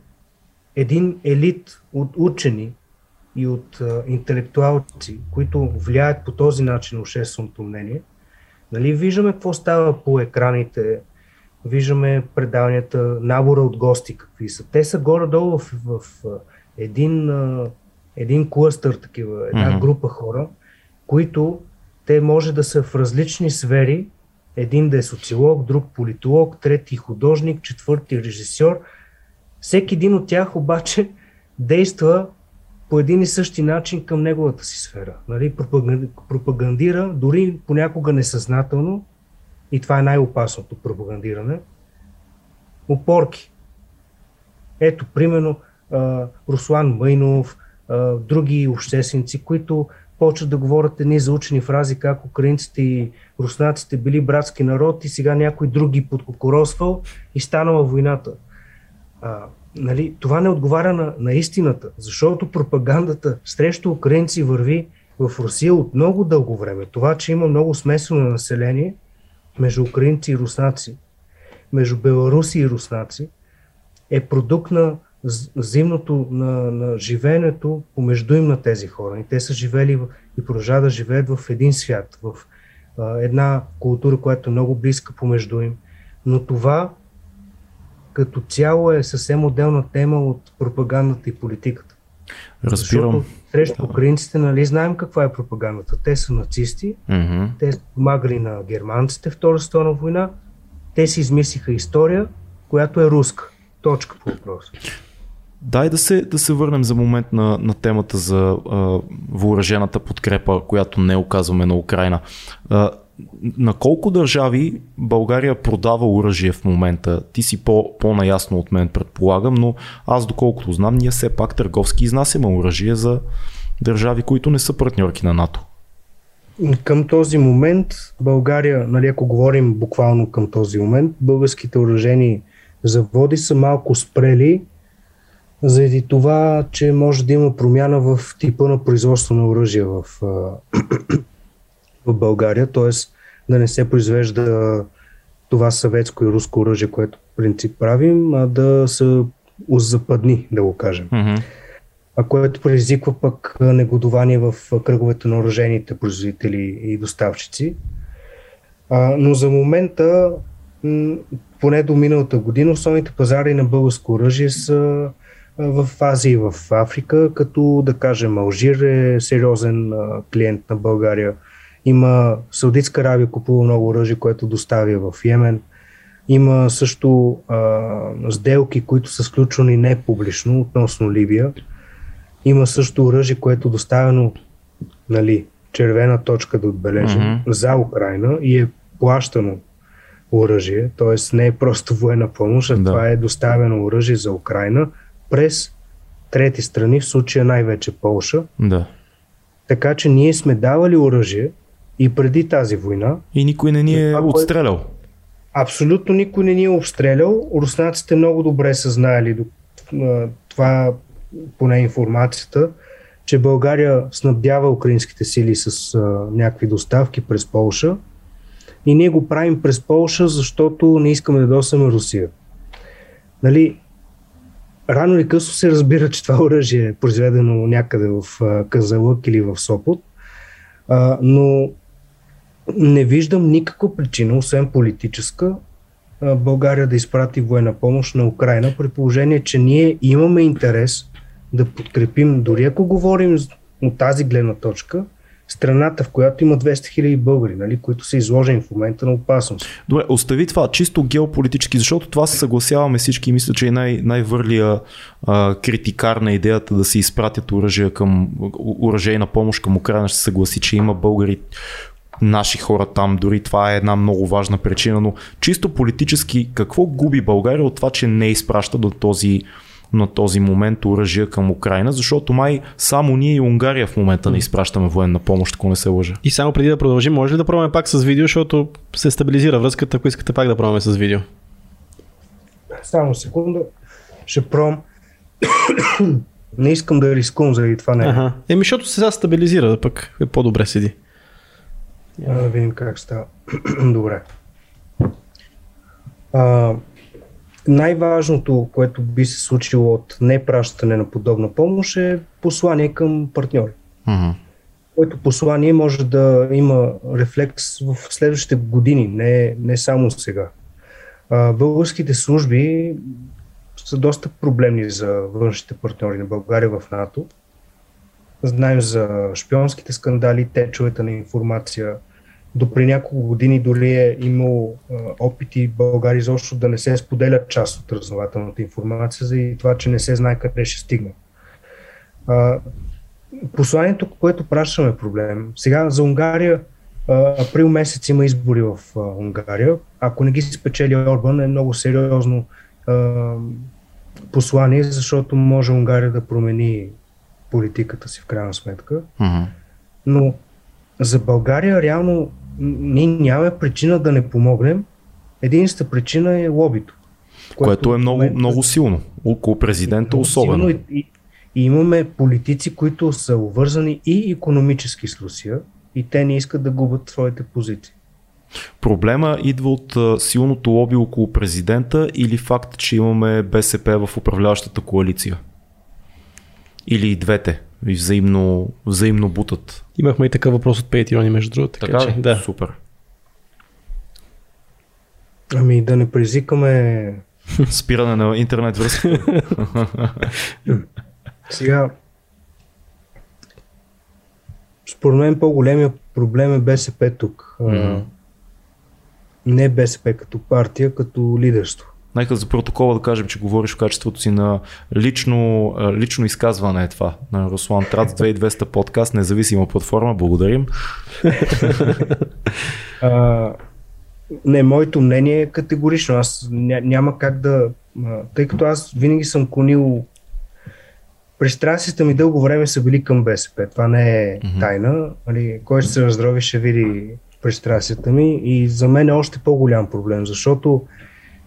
C: един елит от учени и от а, интелектуалци, които влияят по този начин общественото мнение, нали, виждаме какво става по екраните, виждаме предаванията, набора от гости какви са. Те са горе-долу в, в, в един, един клъстър, такива, една mm-hmm. група хора, които те може да са в различни сфери. Един да е социолог, друг политолог, трети художник, четвърти режисьор. Всеки един от тях обаче действа по един и същи начин към неговата си сфера. Нали? Пропагандира, дори понякога несъзнателно, и това е най-опасното пропагандиране, опорки. Ето, примерно, Руслан Майнов, други общественици, които почват да говорят едни заучени фрази, как украинците и руснаците били братски народ и сега някой други подкокоросвал и станала войната. А, нали, това не отговаря на, на истината, защото пропагандата срещу украинци върви в Русия от много дълго време. Това, че има много смесено население, между украинци и руснаци, между беларуси и руснаци, е продукт на зимното на, на живеенето помежду им на тези хора. И те са живели и продължават да живеят в един свят, в а, една култура, която е много близка помежду им. Но това като цяло е съвсем отделна тема от пропагандата и политиката.
A: Разбирам. Защото
C: срещу украинците, нали, знаем каква е пропагандата. Те са нацисти, mm-hmm. те са помагали на германците Втора световна война, те си измислиха история, която е руска. Точка по въпроса.
A: Дай да се, да се върнем за момент на, на темата за а, въоръжената подкрепа, която не оказваме на Украина. А, на колко държави България продава оръжие в момента? Ти си по, по-наясно от мен, предполагам, но аз доколкото знам, ние все пак търговски изнасяме оръжие за държави, които не са партньорки на НАТО.
C: Към този момент България, нали, ако говорим буквално към този момент, българските оръжени заводи са малко спрели заради това, че може да има промяна в типа на производство на оръжие в, в България, т.е. да не се произвежда това съветско и руско оръжие, което принцип правим, а да са западни, да го кажем. Mm-hmm. А което предизвиква пък негодование в кръговете на оръжените производители и доставчици. А, но за момента, поне до миналата година, основните пазари на българско оръжие са в Азия и в Африка, като да кажем Алжир е сериозен клиент на България. Има Саудитска Аравия купува много оръжие, което доставя в Йемен. Има също а, сделки, които са сключвани не публично относно Либия. има също оръжие, което е доставено нали, червена точка да отбележим
A: Мгм.
C: за Украина и е плащано оръжие, т.е. не е просто военна помощ, а
A: Да.
C: това е доставено оръжие за Украина през трети страни, в случая най-вече Полша.
A: Да.
C: Така че ние сме давали оръжие и преди тази война.
A: И никой не ни е
C: Това,
A: отстрелял.
C: Абсолютно никой не ни е обстрелял. Руснаците много добре са знаели това, поне информацията, че България снабдява украинските сили с а, някакви доставки през Полша. И ние го правим през Полша, защото не искаме да досаме Русия. Нали, рано или късно се разбира, че това оръжие е произведено някъде в Казалък или в Сопот. А, но не виждам никаква причина, освен политическа, България да изпрати военна помощ на Украина, при положение, че ние имаме интерес да подкрепим, дори ако говорим от тази гледна точка, страната, в която има 200 хиляди българи, нали, които са изложени в момента на опасност.
A: Добре, остави това чисто геополитически, защото това се съгласяваме всички мисля, че е най- най-върлия а, критикар на идеята да се изпратят оръжия към оръжейна помощ към Украина ще се съгласи, че има българи наши хора там, дори това е една много важна причина, но чисто политически какво губи България от това, че не изпраща до този на този момент оръжия към Украина, защото май само ние и Унгария в момента не изпращаме военна помощ, ако не се лъжа.
B: И само преди да продължим, може ли да пробваме пак с видео, защото се стабилизира връзката, ако искате пак да пробваме с видео.
C: Само секунда, ще пром. не искам да рискувам заради това не.
B: Ага. Еми, защото сега стабилизира, пък е по-добре седи.
C: А, да видим как става. Добре. А, най-важното, което би се случило от непращане на подобна помощ е послание към партньори.
A: Мгм.
C: Което послание може да има рефлекс в следващите години, не, не само сега. А, българските служби са доста проблемни за външните партньори на България в НАТО. Знаем за шпионските скандали, течовете на информация. До при няколко години дори е имало опити България изобщо да не се споделя част от разнователната информация, за това, че не се знае къде ще стигне. Посланието, което пращаме е проблем. Сега за Унгария, април месец има избори в Унгария. Ако не ги спечели Орбан, е много сериозно послание, защото може Унгария да промени политиката си в крайна сметка.
A: Мгм.
C: Но за България реално ние нямаме причина да не помогнем. Единствената причина е лобито.
A: Което е
C: в
A: много,
C: момента-
A: много силно. Около президента особено.
C: силно И, и, имаме политици, които са обвързани и економически с Русия и те не искат да губят своите позиции.
A: Проблема идва от силното лоби около президента или факт, че имаме БСП в управляващата коалиция? Или и двете? И взаимно, взаимно бутат.
B: Имахме и такъв въпрос от Patreon, между другото. Така,
A: Така
B: че, да.
A: Супер.
C: Ами да не предизвикаме
A: Спиране на интернет връзка.
C: сега. Според мен по-големия проблем е БСП тук.
A: Мгм.
C: Не БСП като партия, като лидерство.
A: Нека за протокола да кажем, че говориш в качеството си на лично, лично изказване е това. На Руслан Трац 2200 подкаст, независима платформа. Благодарим.
C: А, не, моето мнение е категорично. Аз ня, няма как да. Тъй като аз винаги съм клонил. Пристрастията ми дълго време са били към БСП. Това не е тайна. Нали, кой ще се раздрови, ще види пристрастията ми. И за мен е още по-голям проблем, защото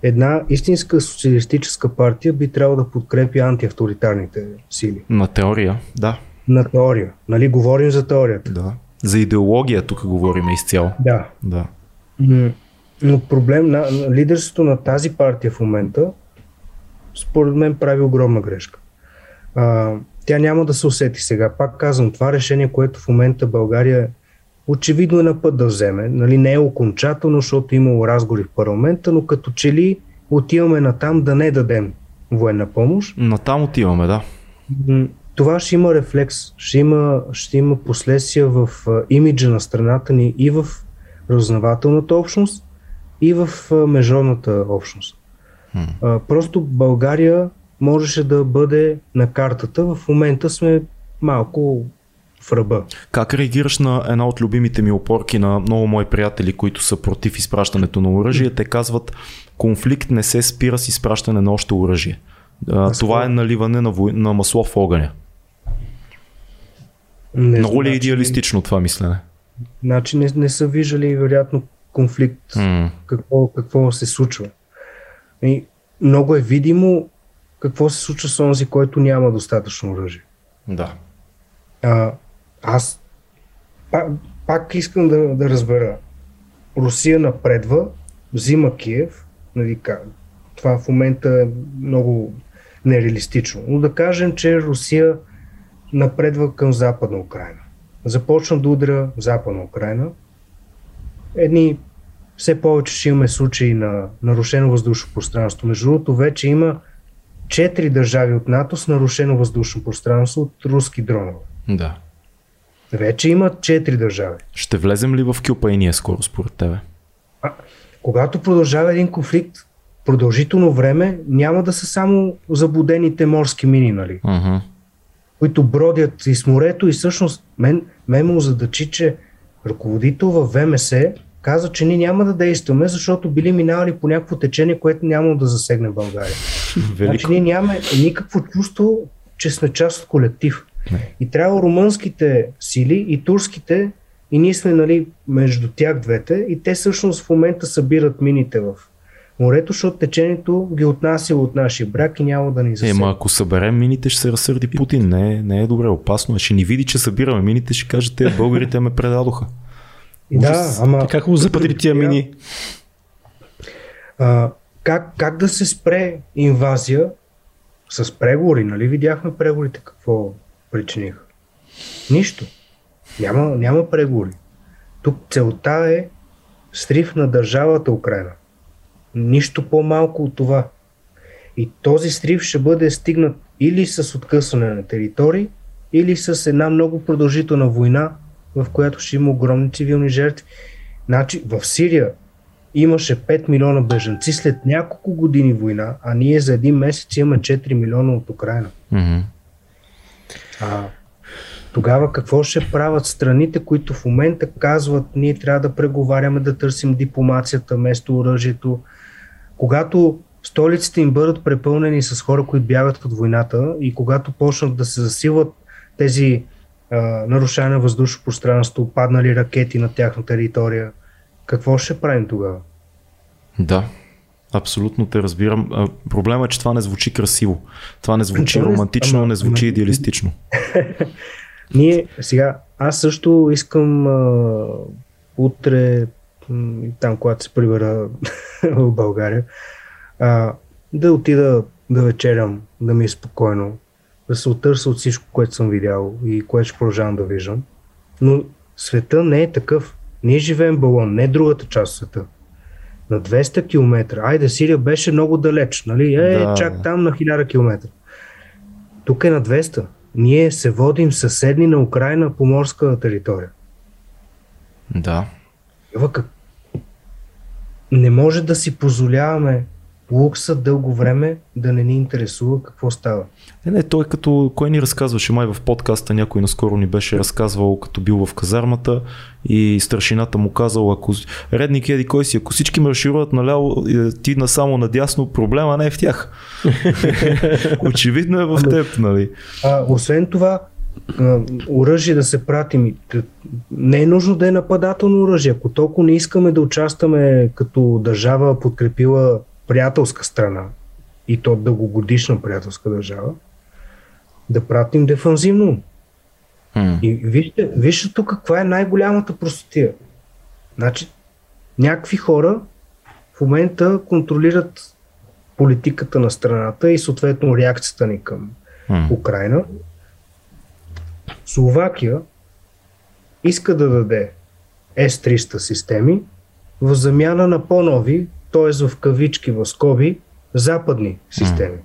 C: една истинска социалистическа партия би трябвало да подкрепи антиавторитарните сили.
A: На теория, да.
C: На теория. Нали, говорим за теорията.
A: да. За идеология тук говорим изцяло.
C: Да.
A: Да.
C: Но проблем на, на лидерството на тази партия в момента, според мен, прави огромна грешка. А, тя няма да се усети сега. Пак казвам, това решение, което в момента България очевидно е на път да вземе. Нали, не е окончателно, защото е имало разговори в парламента, но като че ли отиваме на там да не дадем военна помощ.
A: Натам отиваме, да.
C: Това ще има рефлекс, ще има, ще има последствия в имиджа на страната ни и в разузнавателната общност, и в международната общност. А, Просто България можеше да бъде на картата. В момента сме малко в ръба.
A: Как реагираш на една от любимите ми опорки на много мои приятели, които са против изпращането на оръжие? Те казват, конфликт не се спира с изпращане на още оръжие. Това е наливане на, вой... на масло в огъня. Не Много ли е значи, идеалистично това мислене?
C: Значи не, не са виждали вероятно конфликт, mm. какво, какво се случва. И много е видимо какво се случва с онзи, който няма достатъчно оръжие.
A: Да.
C: А, аз пак, пак искам да, да разбера. Русия напредва, взима Киев, нали, това в момента е много нереалистично. Но да кажем, че Русия напредва към Западна Украина. Започна да удря Западна Украина. Едни все повече ще имаме случаи на нарушено въздушно пространство. Между другото, вече има четири държави от НАТО с нарушено въздушно пространство от руски дронове.
A: Да.
C: Вече има четири държави.
A: Ще влезем ли в Кюпа и ние скоро, според тебе?
C: А, когато продължава един конфликт, продължително време няма да са само заблудените морски мини, нали?
A: Uh-huh.
C: които бродят из морето и всъщност мен, мен му задачи, че ръководител в ВМС каза, че ние няма да действаме, защото били минавали по някакво течение, което няма да засегне България. Значи ние нямаме никакво чувство, че сме част от колектив. И трябва румънските сили и турските, и ние сме нали, между тях двете, и те всъщност в момента събират мините в морето, защото течението ги отнася от нашия брак и няма да ни засегне.
A: Ема ако съберем мините, ще се разсърди Путин. Не, не е добре, опасно. Ще ни види, че събираме мините, ще каже, те българите ме предадоха.
C: И да, ама...
B: Как го запътри тия мини?
C: А, как, как да се спре инвазия с преговори, нали? Видяхме преговорите какво причиниха. Нищо. Няма, няма преговори. Тук целта е срив на държавата Украина. Нищо по-малко от това. И този срив ще бъде стигнат или с откъсване на територии, или с една много продължителна война, в която ще има огромни цивилни жертви. Значи в Сирия имаше 5 милиона бежанци след няколко години война, а ние за един месец имаме 4 милиона от Украина.
A: Mm-hmm.
C: А, тогава какво ще правят страните, които в момента казват, ние трябва да преговаряме, да търсим дипломацията вместо оръжието, когато столиците им бъдат препълнени с хора, които бягат от войната и когато почнат да се засилват тези а, нарушаване на въздушно пространство, паднали ракети на тяхна територия, какво ще правим тогава?
A: Да, Абсолютно те разбирам. Проблема е, че това не звучи красиво. Това не звучи романтично, не звучи идеалистично.
C: Ние сега, аз също искам а, утре там, когато се прибера в България, а, да отида да вечерям, да ми е спокойно, да се отърса от всичко, което съм видял и което ще продължавам да виждам. Но света не е такъв. Ние живеем балон, не другата част от света. На 200 км. Айде, Сирия беше много далеч, нали? Е, да. чак там на 1000 км. Тук е на 200. Ние се водим съседни на Украина по морска територия.
A: Да.
C: Ева, как, не може да си позволяваме лукса дълго време да не ни интересува какво става.
A: Е, не, той като, кой ни разказваше, май в подкаста някой наскоро ни беше разказвал, като бил в казармата и старшината му казал, ако редник еди кой си, ако всички маршируват наляво, ти насамо надясно, проблема не е в тях. Очевидно е в теб, нали?
C: А, освен това, оръжие да се пратим. Не е нужно да е нападателно оръжие. Ако толкова не искаме да участваме като държава, подкрепила приятелска страна, и то дългогодишна приятелска държава, да пратим дефанзивно.
A: Mm.
C: И вижте, вижте тук каква е най-голямата простотия. Значи, някакви хора в момента контролират политиката на страната и съответно реакцията ни към mm. Украина Словакия иска да даде S-300 системи в замяна на по-нови, т.е. в кавички, в скоби, западни системи.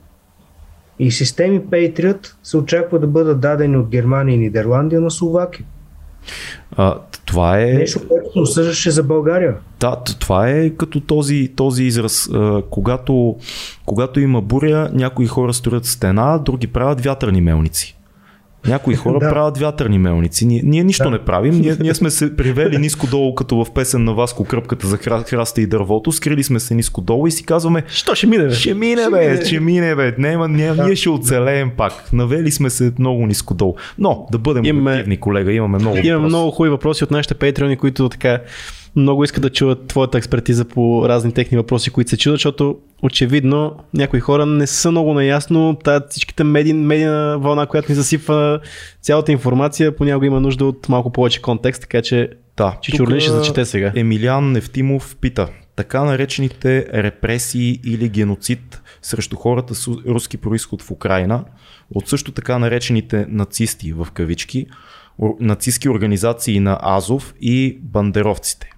C: И системи Patriot се очаква да бъдат дадени от Германия и Нидерландия на Словакия.
A: А, това е...
C: Нещо, което осъждаше за България.
A: Да, това е като този, този израз. А, когато, когато има буря, някои хора строят стена, други правят вятърни мелници. Някои хора да. правят вятърни мелници. Ние, ние нищо да. не правим. Ние, ние сме се привели ниско долу, като в песен на Васко кръпката за храста и дървото. Скрили сме се ниско долу и си казваме.
B: Що ще мине, бе?
A: Ще мине, бе, ще мине, бе. Нема, не, да. Ние ще оцелеем пак. Навели сме се много ниско долу. Но, да бъдем имаме, обективни, колега. Имаме много.
B: Имаме въпроси. много хубави въпроси от нашите патреони, които така много искат да чуят твоята експертиза по разни техни въпроси, които се чудят, защото очевидно някои хора не са много наясно. Тая всичките меди, медийна вълна, която ни засипва цялата информация, понякога има нужда от малко повече контекст, така че
A: да,
B: Чичурлин ще зачете сега.
A: Емилиан Нефтимов пита. Така наречените репресии или геноцид срещу хората с руски происход в Украина, от също така наречените нацисти в кавички, нацистски организации на Азов и бандеровците.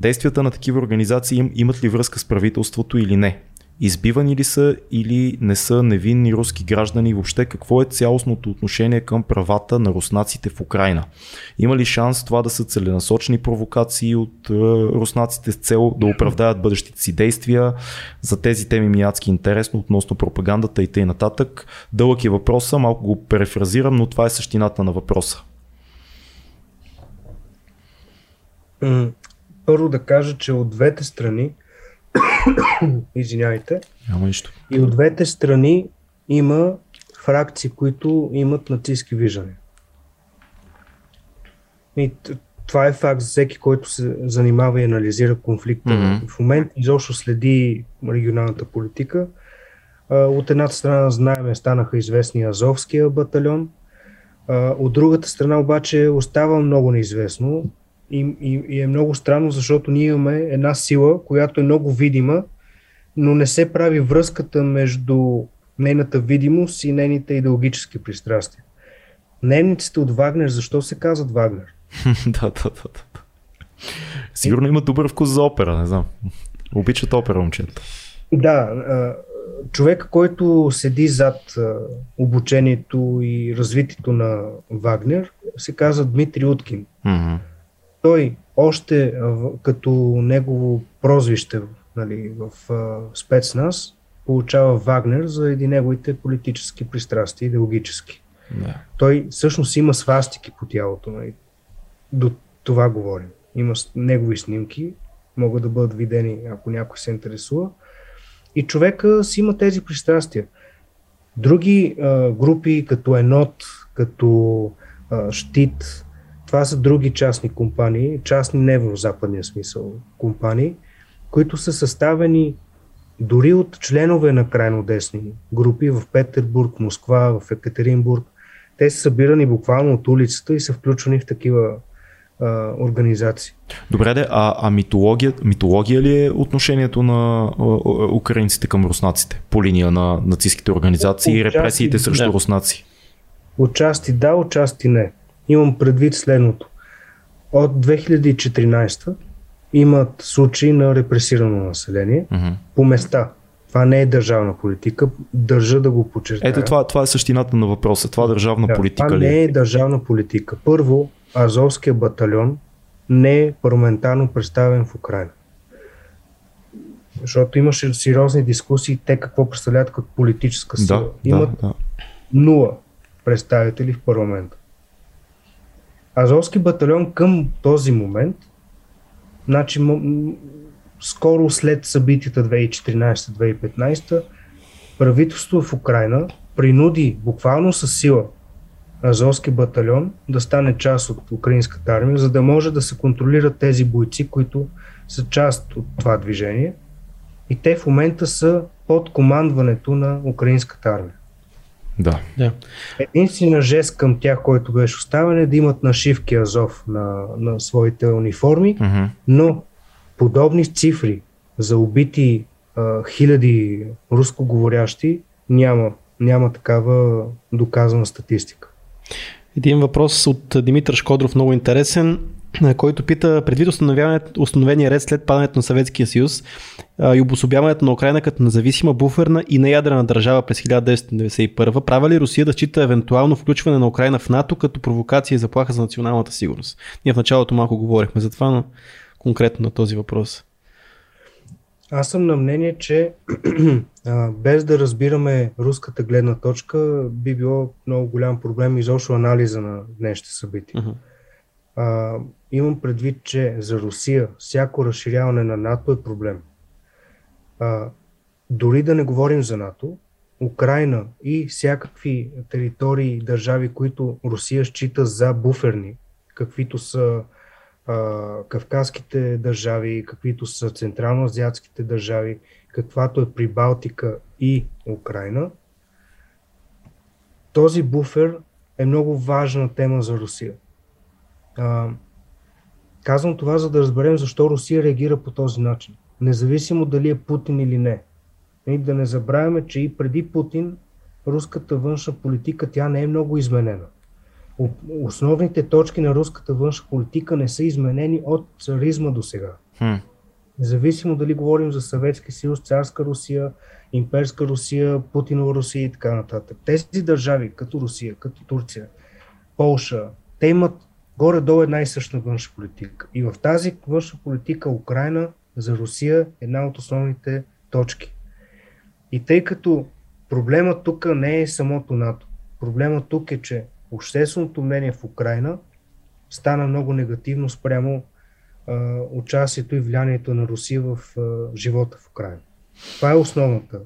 A: Действията на такива организации имат ли връзка с правителството или не? Избивани ли са или не са невинни руски граждани? Въобще какво е цялостното отношение към правата на руснаците в Украина? Има ли шанс това да са целенасочени провокации от е, руснаците с цел да оправдаят бъдещите си действия? За тези теми ми е адски интересно относно пропагандата и т.н. Дълъг е въпроса, малко го перефразирам, но това е същината на въпроса.
C: Първо да кажа, че от двете страни Извинявайте.
A: Няма нищо.
C: И от двете страни има фракции, които имат нацистски виждания. И това е факт за всеки, който се занимава и анализира конфликта. Mm-hmm. В момента изобщо следи регионалната политика. От едната страна знаем, станаха известни Азовския батальон. От другата страна обаче остава много неизвестно и, и, и е много странно, защото ние имаме една сила, която е много видима, но не се прави връзката между нейната видимост и нейните идеологически пристрастия. Дневниците от Вагнер, защо се казват Вагнер?
A: да, да, да, да. Сигурно има добър вкус за опера, не знам. Обичат опера, момчета.
C: Да, човек, който седи зад обучението и развитието на Вагнер, се казва Дмитрий Уткин. Mm-hmm той още като негово прозвище нали, в спецназ получава Вагнер заради неговите политически пристрастия, идеологически. Да. Той всъщност има свастики по тялото. Нали. До това говорим. Има негови снимки, могат да бъдат видени, ако някой се интересува. И човека си има тези пристрастия. Други а, групи, като Енот, като а, Штит, това са други частни компании, частни не в западния смисъл компании, които са съставени дори от членове на крайно десни групи в Петербург, Москва, в Екатеринбург. Те са събирани буквално от улицата и са включвани в такива а, организации.
A: Добре, де, а, а митология, митология ли е отношението на а, украинците към руснаците по линия на нацистските организации и репресиите срещу да. руснаци?
C: Отчасти да, отчасти не. Имам предвид следното. От 2014 имат случаи на репресирано население mm-hmm. по места. Това не е държавна политика. Държа да го подчертая.
A: Ето това, това е същината на въпроса. Това е държавна да, политика
C: това
A: ли?
C: не е държавна политика. Първо, Азовския батальон не е парламентарно представен в Украина. Защото имаше сериозни дискусии те какво представляват като политическа сила. Да, Имат да, да. нула представители в парламента. Азовски батальон към този момент, значи скоро след събитията 2014-2015, правителството в Украина принуди буквално с сила Азовски батальон да стане част от украинската армия, за да може да се контролират тези бойци, които са част от това движение. И те в момента са под командването на украинската армия.
A: Да. да.
C: Единствена жест към тях, който беше оставен е да имат нашивки Азов на, на своите униформи, mm-hmm. но подобни цифри за убити а, хиляди рускоговорящи няма, няма такава доказана статистика.
B: Един въпрос от Димитър Шкодров, много интересен. Който пита предвид установения ред след падането на Съветския съюз и обособяването на Украина като независима буферна и неядрена държава през 1991, права ли Русия да счита евентуално включване на Украина в НАТО като провокация и заплаха за националната сигурност? Ние в началото малко говорихме за това, но конкретно на този въпрос.
C: Аз съм на мнение, че без да разбираме руската гледна точка, би било много голям проблем изобщо анализа на днешните събития. Uh-huh. А, имам предвид, че за Русия всяко разширяване на НАТО е проблем. А, дори да не говорим за НАТО, Украина и всякакви територии и държави, които Русия счита за буферни, каквито са а, кавказските държави, каквито са централно-азиатските държави, каквато е при Балтика и Украина, този буфер е много важна тема за Русия. А, казвам това, за да разберем защо Русия реагира по този начин. Независимо дали е Путин или не. И да не забравяме, че и преди Путин руската външна политика тя не е много изменена. Основните точки на руската външна политика не са изменени от царизма до сега. Хм. Независимо дали говорим за Съветски съюз, царска Русия, имперска Русия, Путинова Русия и така нататък. Тези държави, като Русия, като Турция, Полша, те имат горе-долу една и съща външна политика. И в тази външна политика Украина за Русия е една от основните точки. И тъй като проблема тук не е самото НАТО, проблема тук е, че общественото мнение в Украина стана много негативно спрямо а, участието и влиянието на Русия в а, живота в Украина. Това е основната,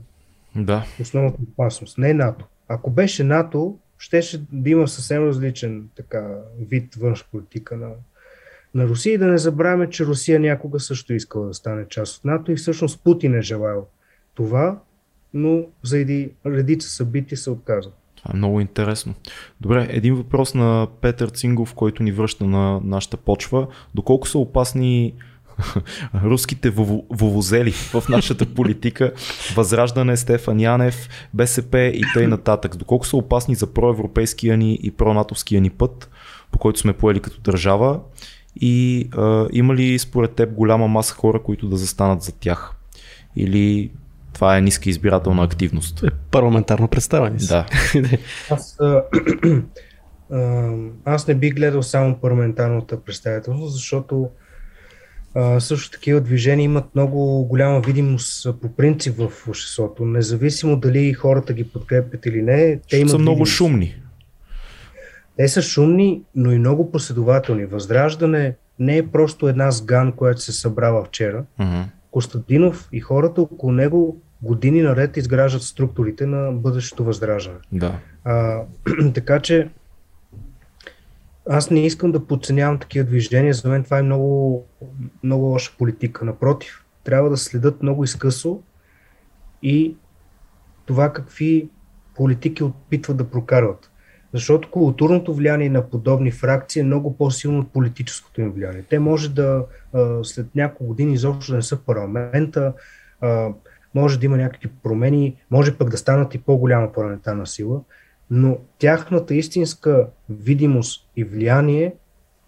A: да.
C: основната опасност. Не НАТО. Ако беше НАТО, щеше да има съвсем различен така, вид външна политика на, на Русия и да не забравяме, че Русия някога също искала да стане част от НАТО и всъщност Путин е желаял това, но заради редица събития се отказа.
A: Това е много интересно. Добре, един въпрос на Петър Цингов, който ни връща на нашата почва. Доколко са опасни руските вовозели в нашата политика, Възраждане, Стефан Янев, БСП и тъй нататък. Доколко са опасни за проевропейския ни и пронатовския ни път, по който сме поели като държава и а, има ли според теб голяма маса хора, които да застанат за тях? Или това е ниска избирателна активност? Е,
B: парламентарно представяне.
A: Да.
C: аз, аз не бих гледал само парламентарната представителност, защото а, също такива движения имат много голяма видимост по принцип в обществото. Независимо дали хората ги подкрепят или не,
A: те имат. са много видимост. шумни.
C: Те са шумни, но и много последователни. Възраждане не е просто една сган, която се събрава вчера. Uh-huh. Костадинов и хората около него години наред изграждат структурите на бъдещето възраждане.
A: Да.
C: А, така че аз не искам да подценявам такива движения. За мен това е много, много лоша политика. Напротив, трябва да следят много изкъсо и това какви политики опитват да прокарват. Защото културното влияние на подобни фракции е много по-силно от политическото им влияние. Те може да след няколко години изобщо да не са парламента, може да има някакви промени, може пък да станат и по-голяма парламентарна сила, но тяхната истинска видимост и влияние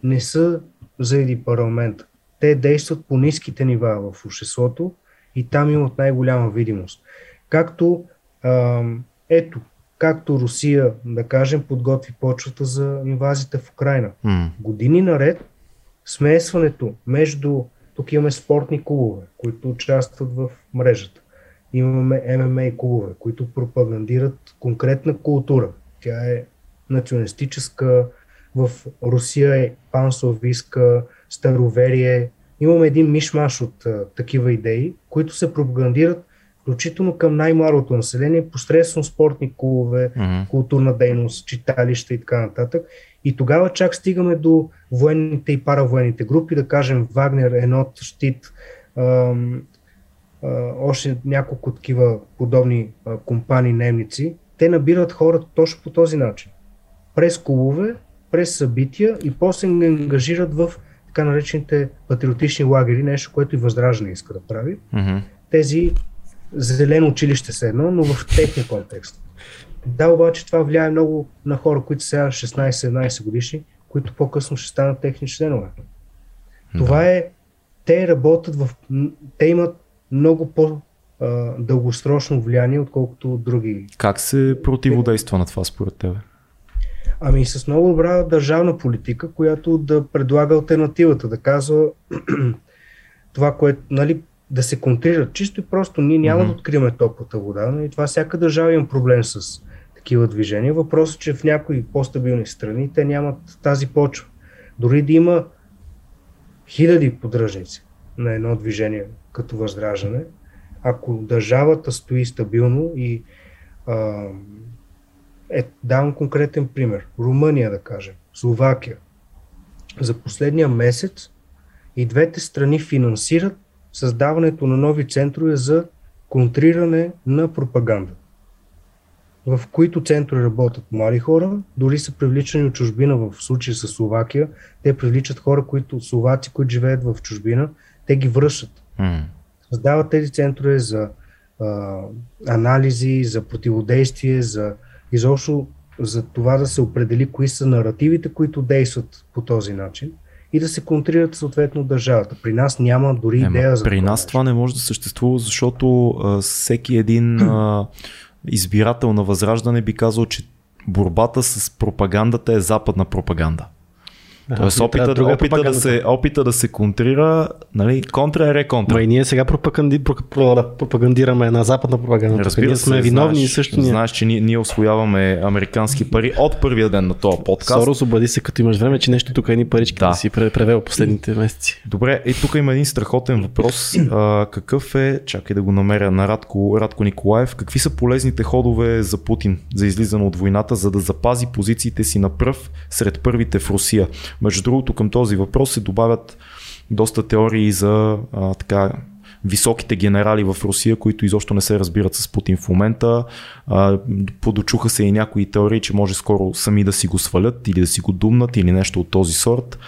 C: не са заради парламента. Те действат по ниските нива в обществото и там имат най-голяма видимост. Както ето, както Русия, да кажем, подготви почвата за инвазията в Украина. Mm. Години наред смесването между, тук имаме спортни клубове, които участват в мрежата. Имаме ММА клубове, които пропагандират конкретна култура. Тя е националистическа, в Русия е панславистка, староверие. Имаме един мишмаш от а, такива идеи, които се пропагандират включително към най-младото население, посредством спортни клубове, mm-hmm. културна дейност, читалища и така нататък. И тогава чак стигаме до военните и паравоенните групи, да кажем Вагнер, Енот, а, още няколко такива подобни компании немници. Те набират хората точно по този начин. През клубове, през събития и после се ангажират в така наречените патриотични лагери, нещо, което и Възраждане иска да прави. Mm-hmm. Тези зелено училище се едно, но в техния контекст. Да, обаче това влияе много на хора, които сега 16-17 годишни, които по-късно ще станат техни членове. Това е, те работят в, те имат много по дългосрочно влияние, отколкото други.
A: Как се противодейства на това според тебе?
C: Ами с много добра държавна политика, която да предлага альтернативата, да казва това, което, нали, да се контрират чисто и просто. Ние няма mm-hmm. да откриваме топлата вода, но и това всяка държава има проблем с такива движения. Въпросът е, че в някои по-стабилни страни те нямат тази почва. Дори да има хиляди поддръжници на едно движение като възраждане, ако държавата стои стабилно и а, е, давам конкретен пример. Румъния, да кажем, Словакия. За последния месец и двете страни финансират създаването на нови центрове за контриране на пропаганда, в които центрове работят млади хора, дори са привличани от чужбина, в случая с Словакия, те привличат хора, които, словаци, които живеят в чужбина, те ги връщат. Mm. Създават тези центрове за а, анализи, за противодействие, за изобщо за това да се определи кои са наративите, които действат по този начин и да се контрират съответно държавата. При нас няма дори Ема, идея за
A: При това нас нещо. това не може да съществува, защото а, всеки един а, избирател на Възраждане би казал, че борбата с пропагандата е западна пропаганда. Тоест опита, да, опита, да се, опита да се контрира, нали, контра е реконтра.
B: Ма и ние сега пропаганди, пропагандираме на западна пропаганда. Разбира ние се, сме виновни
A: знаеш,
B: и също ние.
A: Знаеш, че ние, ние освояваме американски пари от първия ден на този подкаст.
B: Сорос обади се, като имаш време, че нещо тук е ни парички да, да си превел последните месеци.
A: Добре, и тук има един страхотен въпрос. А, какъв е, чакай да го намеря на Радко, Радко Николаев, какви са полезните ходове за Путин за излизане от войната, за да запази позициите си на пръв сред първите в Русия? Между другото, към този въпрос се добавят доста теории за а, така високите генерали в Русия, които изобщо не се разбират с Путин в момента. А, подочуха се и някои теории, че може скоро сами да си го свалят или да си го думнат или нещо от този сорт.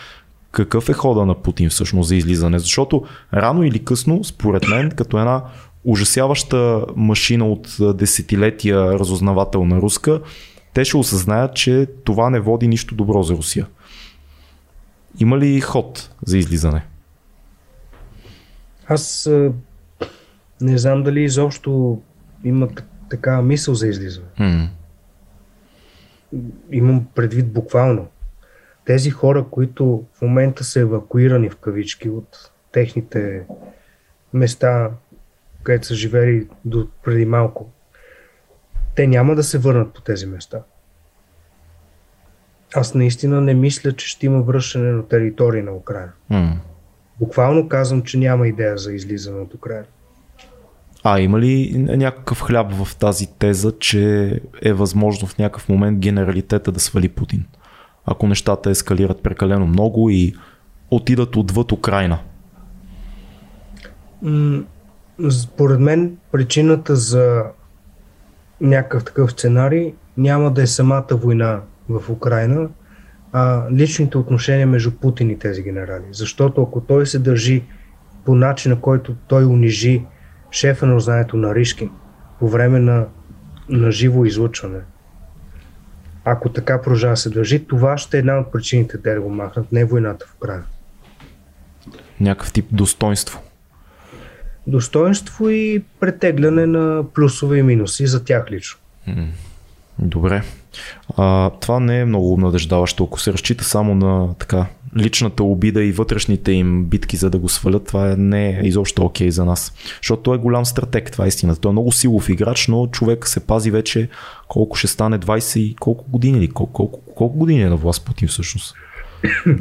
A: Какъв е хода на Путин всъщност за излизане? Защото рано или късно, според мен, като една ужасяваща машина от десетилетия разузнавателна руска, те ще осъзнаят, че това не води нищо добро за Русия. Има ли ход за излизане?
C: Аз не знам дали изобщо има такава мисъл за излизане. Mm. Имам предвид буквално. Тези хора, които в момента са евакуирани в кавички от техните места, където са живели до преди малко, те няма да се върнат по тези места аз наистина не мисля, че ще има връщане на територии на Украина. Mm. Буквално казвам, че няма идея за излизане от Украина.
A: А има ли някакъв хляб в тази теза, че е възможно в някакъв момент генералитета да свали Путин? Ако нещата ескалират прекалено много и отидат отвъд Украина?
C: Според мен причината за някакъв такъв сценарий няма да е самата война в Украина, а личните отношения между Путин и тези генерали. Защото ако той се държи по начина, който той унижи шефа на знанието на Ришкин по време на, на живо излъчване, ако така продължава се държи, това ще е една от причините да го махнат, не войната в Украина.
A: Някакъв тип достоинство.
C: Достоинство и претегляне на плюсове и минуси за тях лично.
A: Добре. А, това не е много обнадеждаващо. Ако се разчита само на така личната обида и вътрешните им битки за да го свалят, това не е изобщо окей okay за нас. Защото той е голям стратег, това е истина. Той е много силов играч, но човек се пази вече колко ще стане 20 и колко години или колко, колко, колко години е на власт Путин всъщност.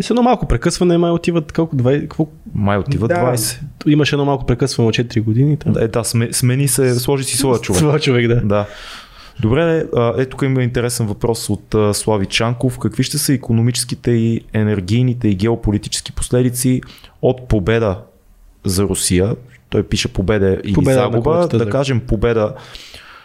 B: С едно малко прекъсване, май отиват колко 20, колко...
A: Май отиват да. 20.
B: Имаше едно малко прекъсване от 4 години.
A: Да, е, да, смени се, сложи си своя човек.
B: Своя човек, да.
A: да. Добре, ето тук има интересен въпрос от Слави Чанков. Какви ще са економическите и енергийните и геополитически последици от победа за Русия? Той пише победа или победа загуба. Да, да кажем победа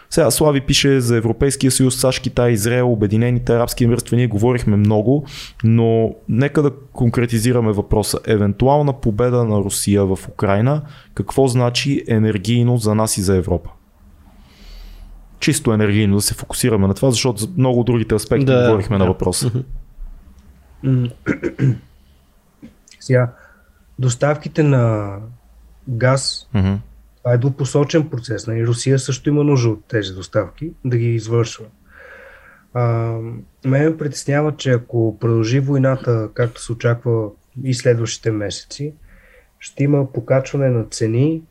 A: сега Слави пише за Европейския съюз, САЩ, Китай, Израел, Обединените арабски емирства. Ние говорихме много, но нека да конкретизираме въпроса. Евентуална победа на Русия в Украина, какво значи енергийно за нас и за Европа? Чисто енергийно да се фокусираме на това, защото за много другите аспекти да, говорихме да. на въпроса.
C: Сега, доставките на газ,
A: Мгм.
C: това е двупосочен процес. Нали? Русия също има нужда от тези доставки да ги извършва. А, мен ме притеснява, че ако продължи войната, както се очаква и следващите месеци, ще има покачване на цени,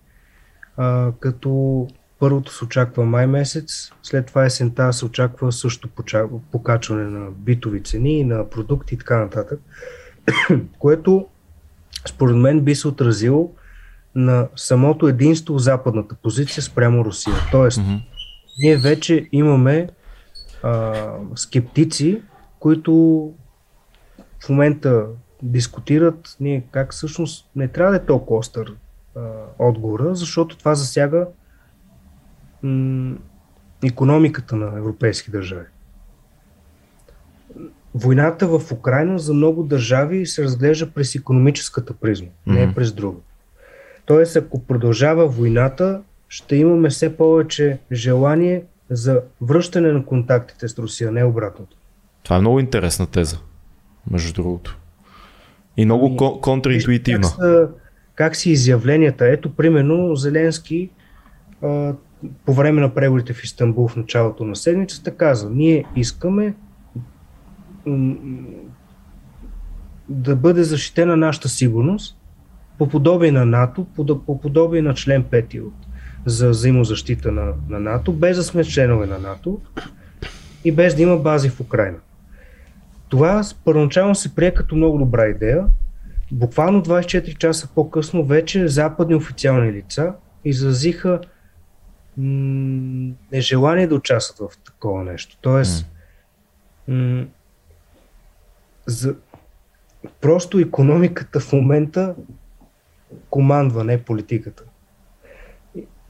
C: а, като първото се очаква май месец, след това есента се очаква също покачване на битови цени, на продукти и така нататък, което според мен би се отразило на самото единство в западната позиция спрямо Русия. Тоест,
A: Мгм.
C: ние вече имаме а, скептици, които в момента дискутират ние как всъщност не трябва да е толкова остър а, отговора, защото това засяга м- економиката на европейски държави. Войната в Украина за много държави се разглежда през економическата призма, не
A: Мгм.
C: през друга. Тоест, ако продължава войната, ще имаме все повече желание за връщане на контактите с Русия, не обратното.
A: Това е много интересна теза, между другото. И много
C: Ами,
A: кон- контраинтуитивна.
C: Как са, как са изявленията? Ето, примерно, Зеленски а, по време на преговорите в Истанбул в началото на седмицата каза, ние искаме да бъде защитена нашата сигурност по подобие на НАТО, по, по подобие на член 5 от, за взаимозащита на, на НАТО, без да сме членове на НАТО и без да има бази в Украина. Това първоначално се прие като много добра идея. Буквално 24 часа по-късно вече западни официални лица изразиха нежелание да участват в такова нещо. Тоест, м- за... просто економиката в момента командва, не политиката.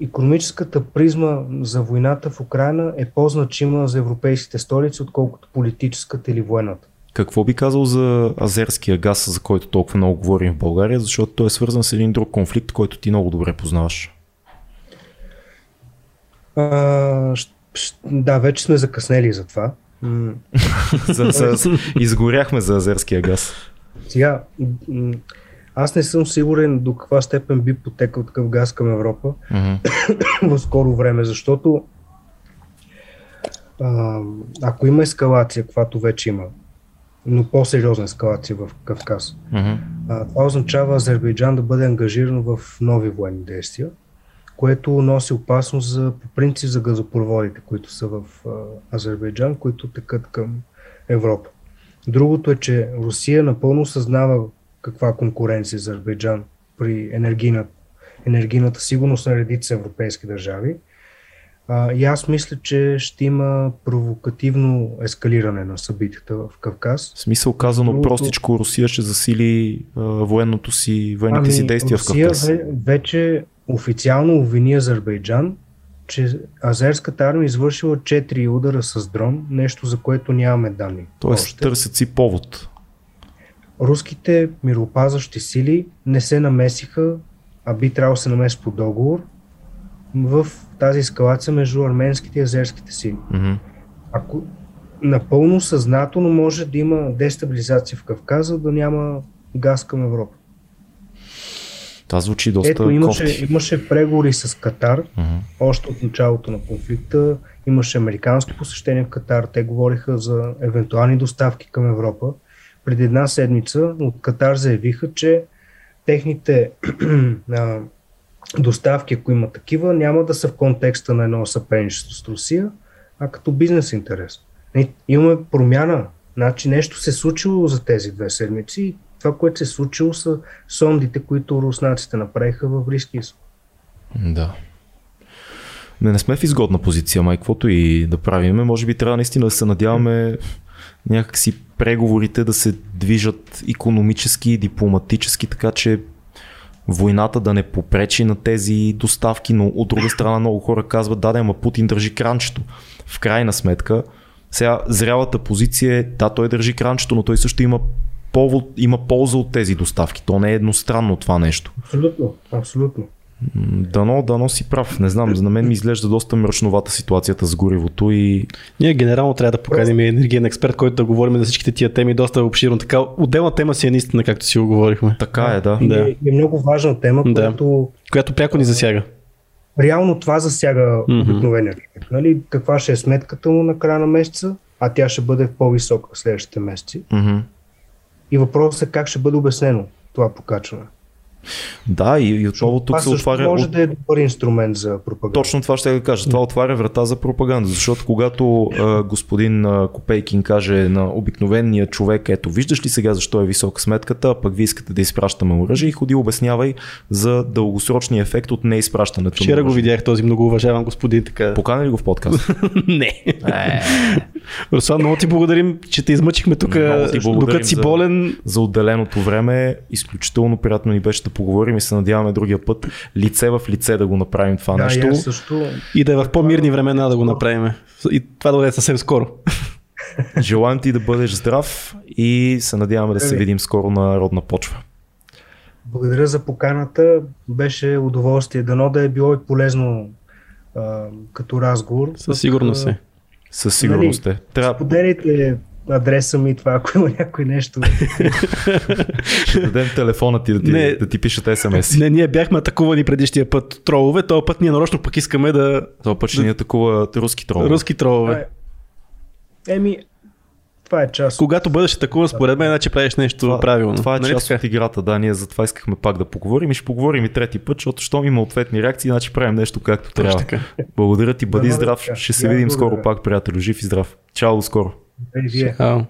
C: Економическата призма за войната в Украина е по-значима за европейските столици, отколкото политическата или военната.
A: Какво би казал за азерския газ, за който толкова много говорим в България, защото той е свързан с един друг конфликт, който ти много добре познаваш.
C: А, да, вече сме закъснели за това. М,
A: за, за, изгоряхме за азерския газ.
C: Сега, аз не съм сигурен до каква степен би потекал такъв газ към Европа
A: Мгм.
C: в скоро време, защото а, ако има ескалация, каквато вече има, но по-сериозна ескалация в Кавказ, а, това означава Азербайджан да бъде ангажиран в нови военни действия, което носи опасност за, по принцип за газопроводите, които са в Азербайджан, които текат към Европа. Другото е, че Русия напълно съзнава каква конкуренция за Азербайджан при енергийна, енергийната сигурност на редица европейски държави. А, и аз мисля, че ще има провокативно ескалиране на събитията в Кавказ.
A: В смисъл казано
C: Другото-
A: простичко, Русия ще засили а, военното си, военните си действия в
C: Русия
A: Кавказ.
C: ве- вече официално обвини Азербайджан, че азерската армия е извършила 4 удара с дрон, нещо за което нямаме данни.
A: Тоест
C: още.
A: търсят си повод.
C: Руските мироопазващи сили не се намесиха, а би трябвало да се намеси по договор в тази ескалация между арменските и азерските сили.
A: Мгм.
C: Ако напълно съзнателно може да има дестабилизация в Кавказа, да няма газ към Европа.
A: Това звучи доста
C: Ето, имаше,
A: кофти.
C: имаше преговори с Катар,
A: Мгм.
C: още от началото на конфликта. Имаше американско посещение в Катар. Те говориха за евентуални доставки към Европа. Преди една седмица от Катар заявиха, че техните доставки, ако има такива, няма да са в контекста на едно съперничество с Русия, а като бизнес интерес. Не, Имаме промяна. Значи нещо се е случило за тези две седмици. Това, което се е случило са сондите, които руснаците направиха в Близкия изток.
A: Да. Не, не сме в изгодна позиция, май, каквото и да правиме. Може би трябва наистина да се надяваме някакси преговорите да се движат економически и дипломатически, така че войната да не попречи на тези доставки, но от друга страна много хора казват, да, да, ама Путин държи кранчето. В крайна сметка, сега зрялата позиция е, да, той държи кранчето, но той също има повод, има полза от тези доставки. То не е едностранно това нещо.
C: Абсолютно, абсолютно.
A: Дано, дано си прав. Не знам, за мен ми изглежда доста мръчновата ситуацията с горивото и...
B: Ние генерално трябва да поканим енергиен експерт, който да говорим за всичките тия теми доста обширно. Така, отделна тема си е наистина, както си го говорихме.
A: Така е, да.
B: Да.
C: И е много важна тема,
B: Да.
C: която
B: Която пряко ни засяга.
C: реално това засяга
B: Мгм.
C: обикновения човек. Нали? Каква ще е сметката му на края на месеца, а тя ще бъде по-висока в следващите месеци.
A: Мгм.
C: И въпросът е как ще бъде обяснено това покачване.
A: Да, и, и отново тук
C: това
A: се отваря...
C: може
A: от-
C: да е добър инструмент за пропаганда.
A: Точно това ще да кажа. Това отваря врата за пропаганда, защото когато а, господин а, Копейкин каже на обикновения човек, ето виждаш ли сега защо е висока сметката, а пък ви искате да изпращаме оръжие и ходи обяснявай за дългосрочния ефект от неизпращането
B: Вчера го видях този много уважаван господин. Така.
A: Покана ли го в подкаст?
B: Не.
A: Е,
B: Руслан, много ти благодарим, че те измъчихме тук, докато си
A: за-
B: болен.
A: за отделеното време. Изключително приятно ни беше да поговорим и се надяваме другия път лице в лице да го направим това
C: да,
A: нещо.
C: също.
B: И да е в по-мирни времена да го направим. И това да е съвсем скоро.
A: Желаем ти да бъдеш здрав и се надяваме да се видим скоро на родна почва.
C: Благодаря за поканата. Беше удоволствие. Дано да е било и полезно а, като разговор.
B: Със сигурност е.
A: Със сигурност е. Трябва
C: Поделите адреса ми това, ако има някой нещо.
A: да дадем телефона ти да ти,
B: Не.
A: да ти пишат смс.
B: Не, ние бяхме атакувани предишния път тролове, този път ние нарочно пък искаме да...
A: Това път ще ни атакува руски трол.
B: Руски тролове.
C: Еми, това е част.
B: Когато бъдеш атакуван, според мен, значи правиш нещо
A: Това,
B: правилно.
A: това е
B: Нали
A: част
B: така?
A: от играта, да, ние затова искахме пак да поговорим и ще поговорим и трети път, защото щом има ответни реакции, значи правим нещо както трябва.
B: така.
A: Благодаря ти, бъди
C: да
A: здрав. Ще се
C: И
A: видим скоро
C: благодаря.
A: пак, приятелю. Жив и здрав. Чао скоро.
C: И вие.
B: Ау.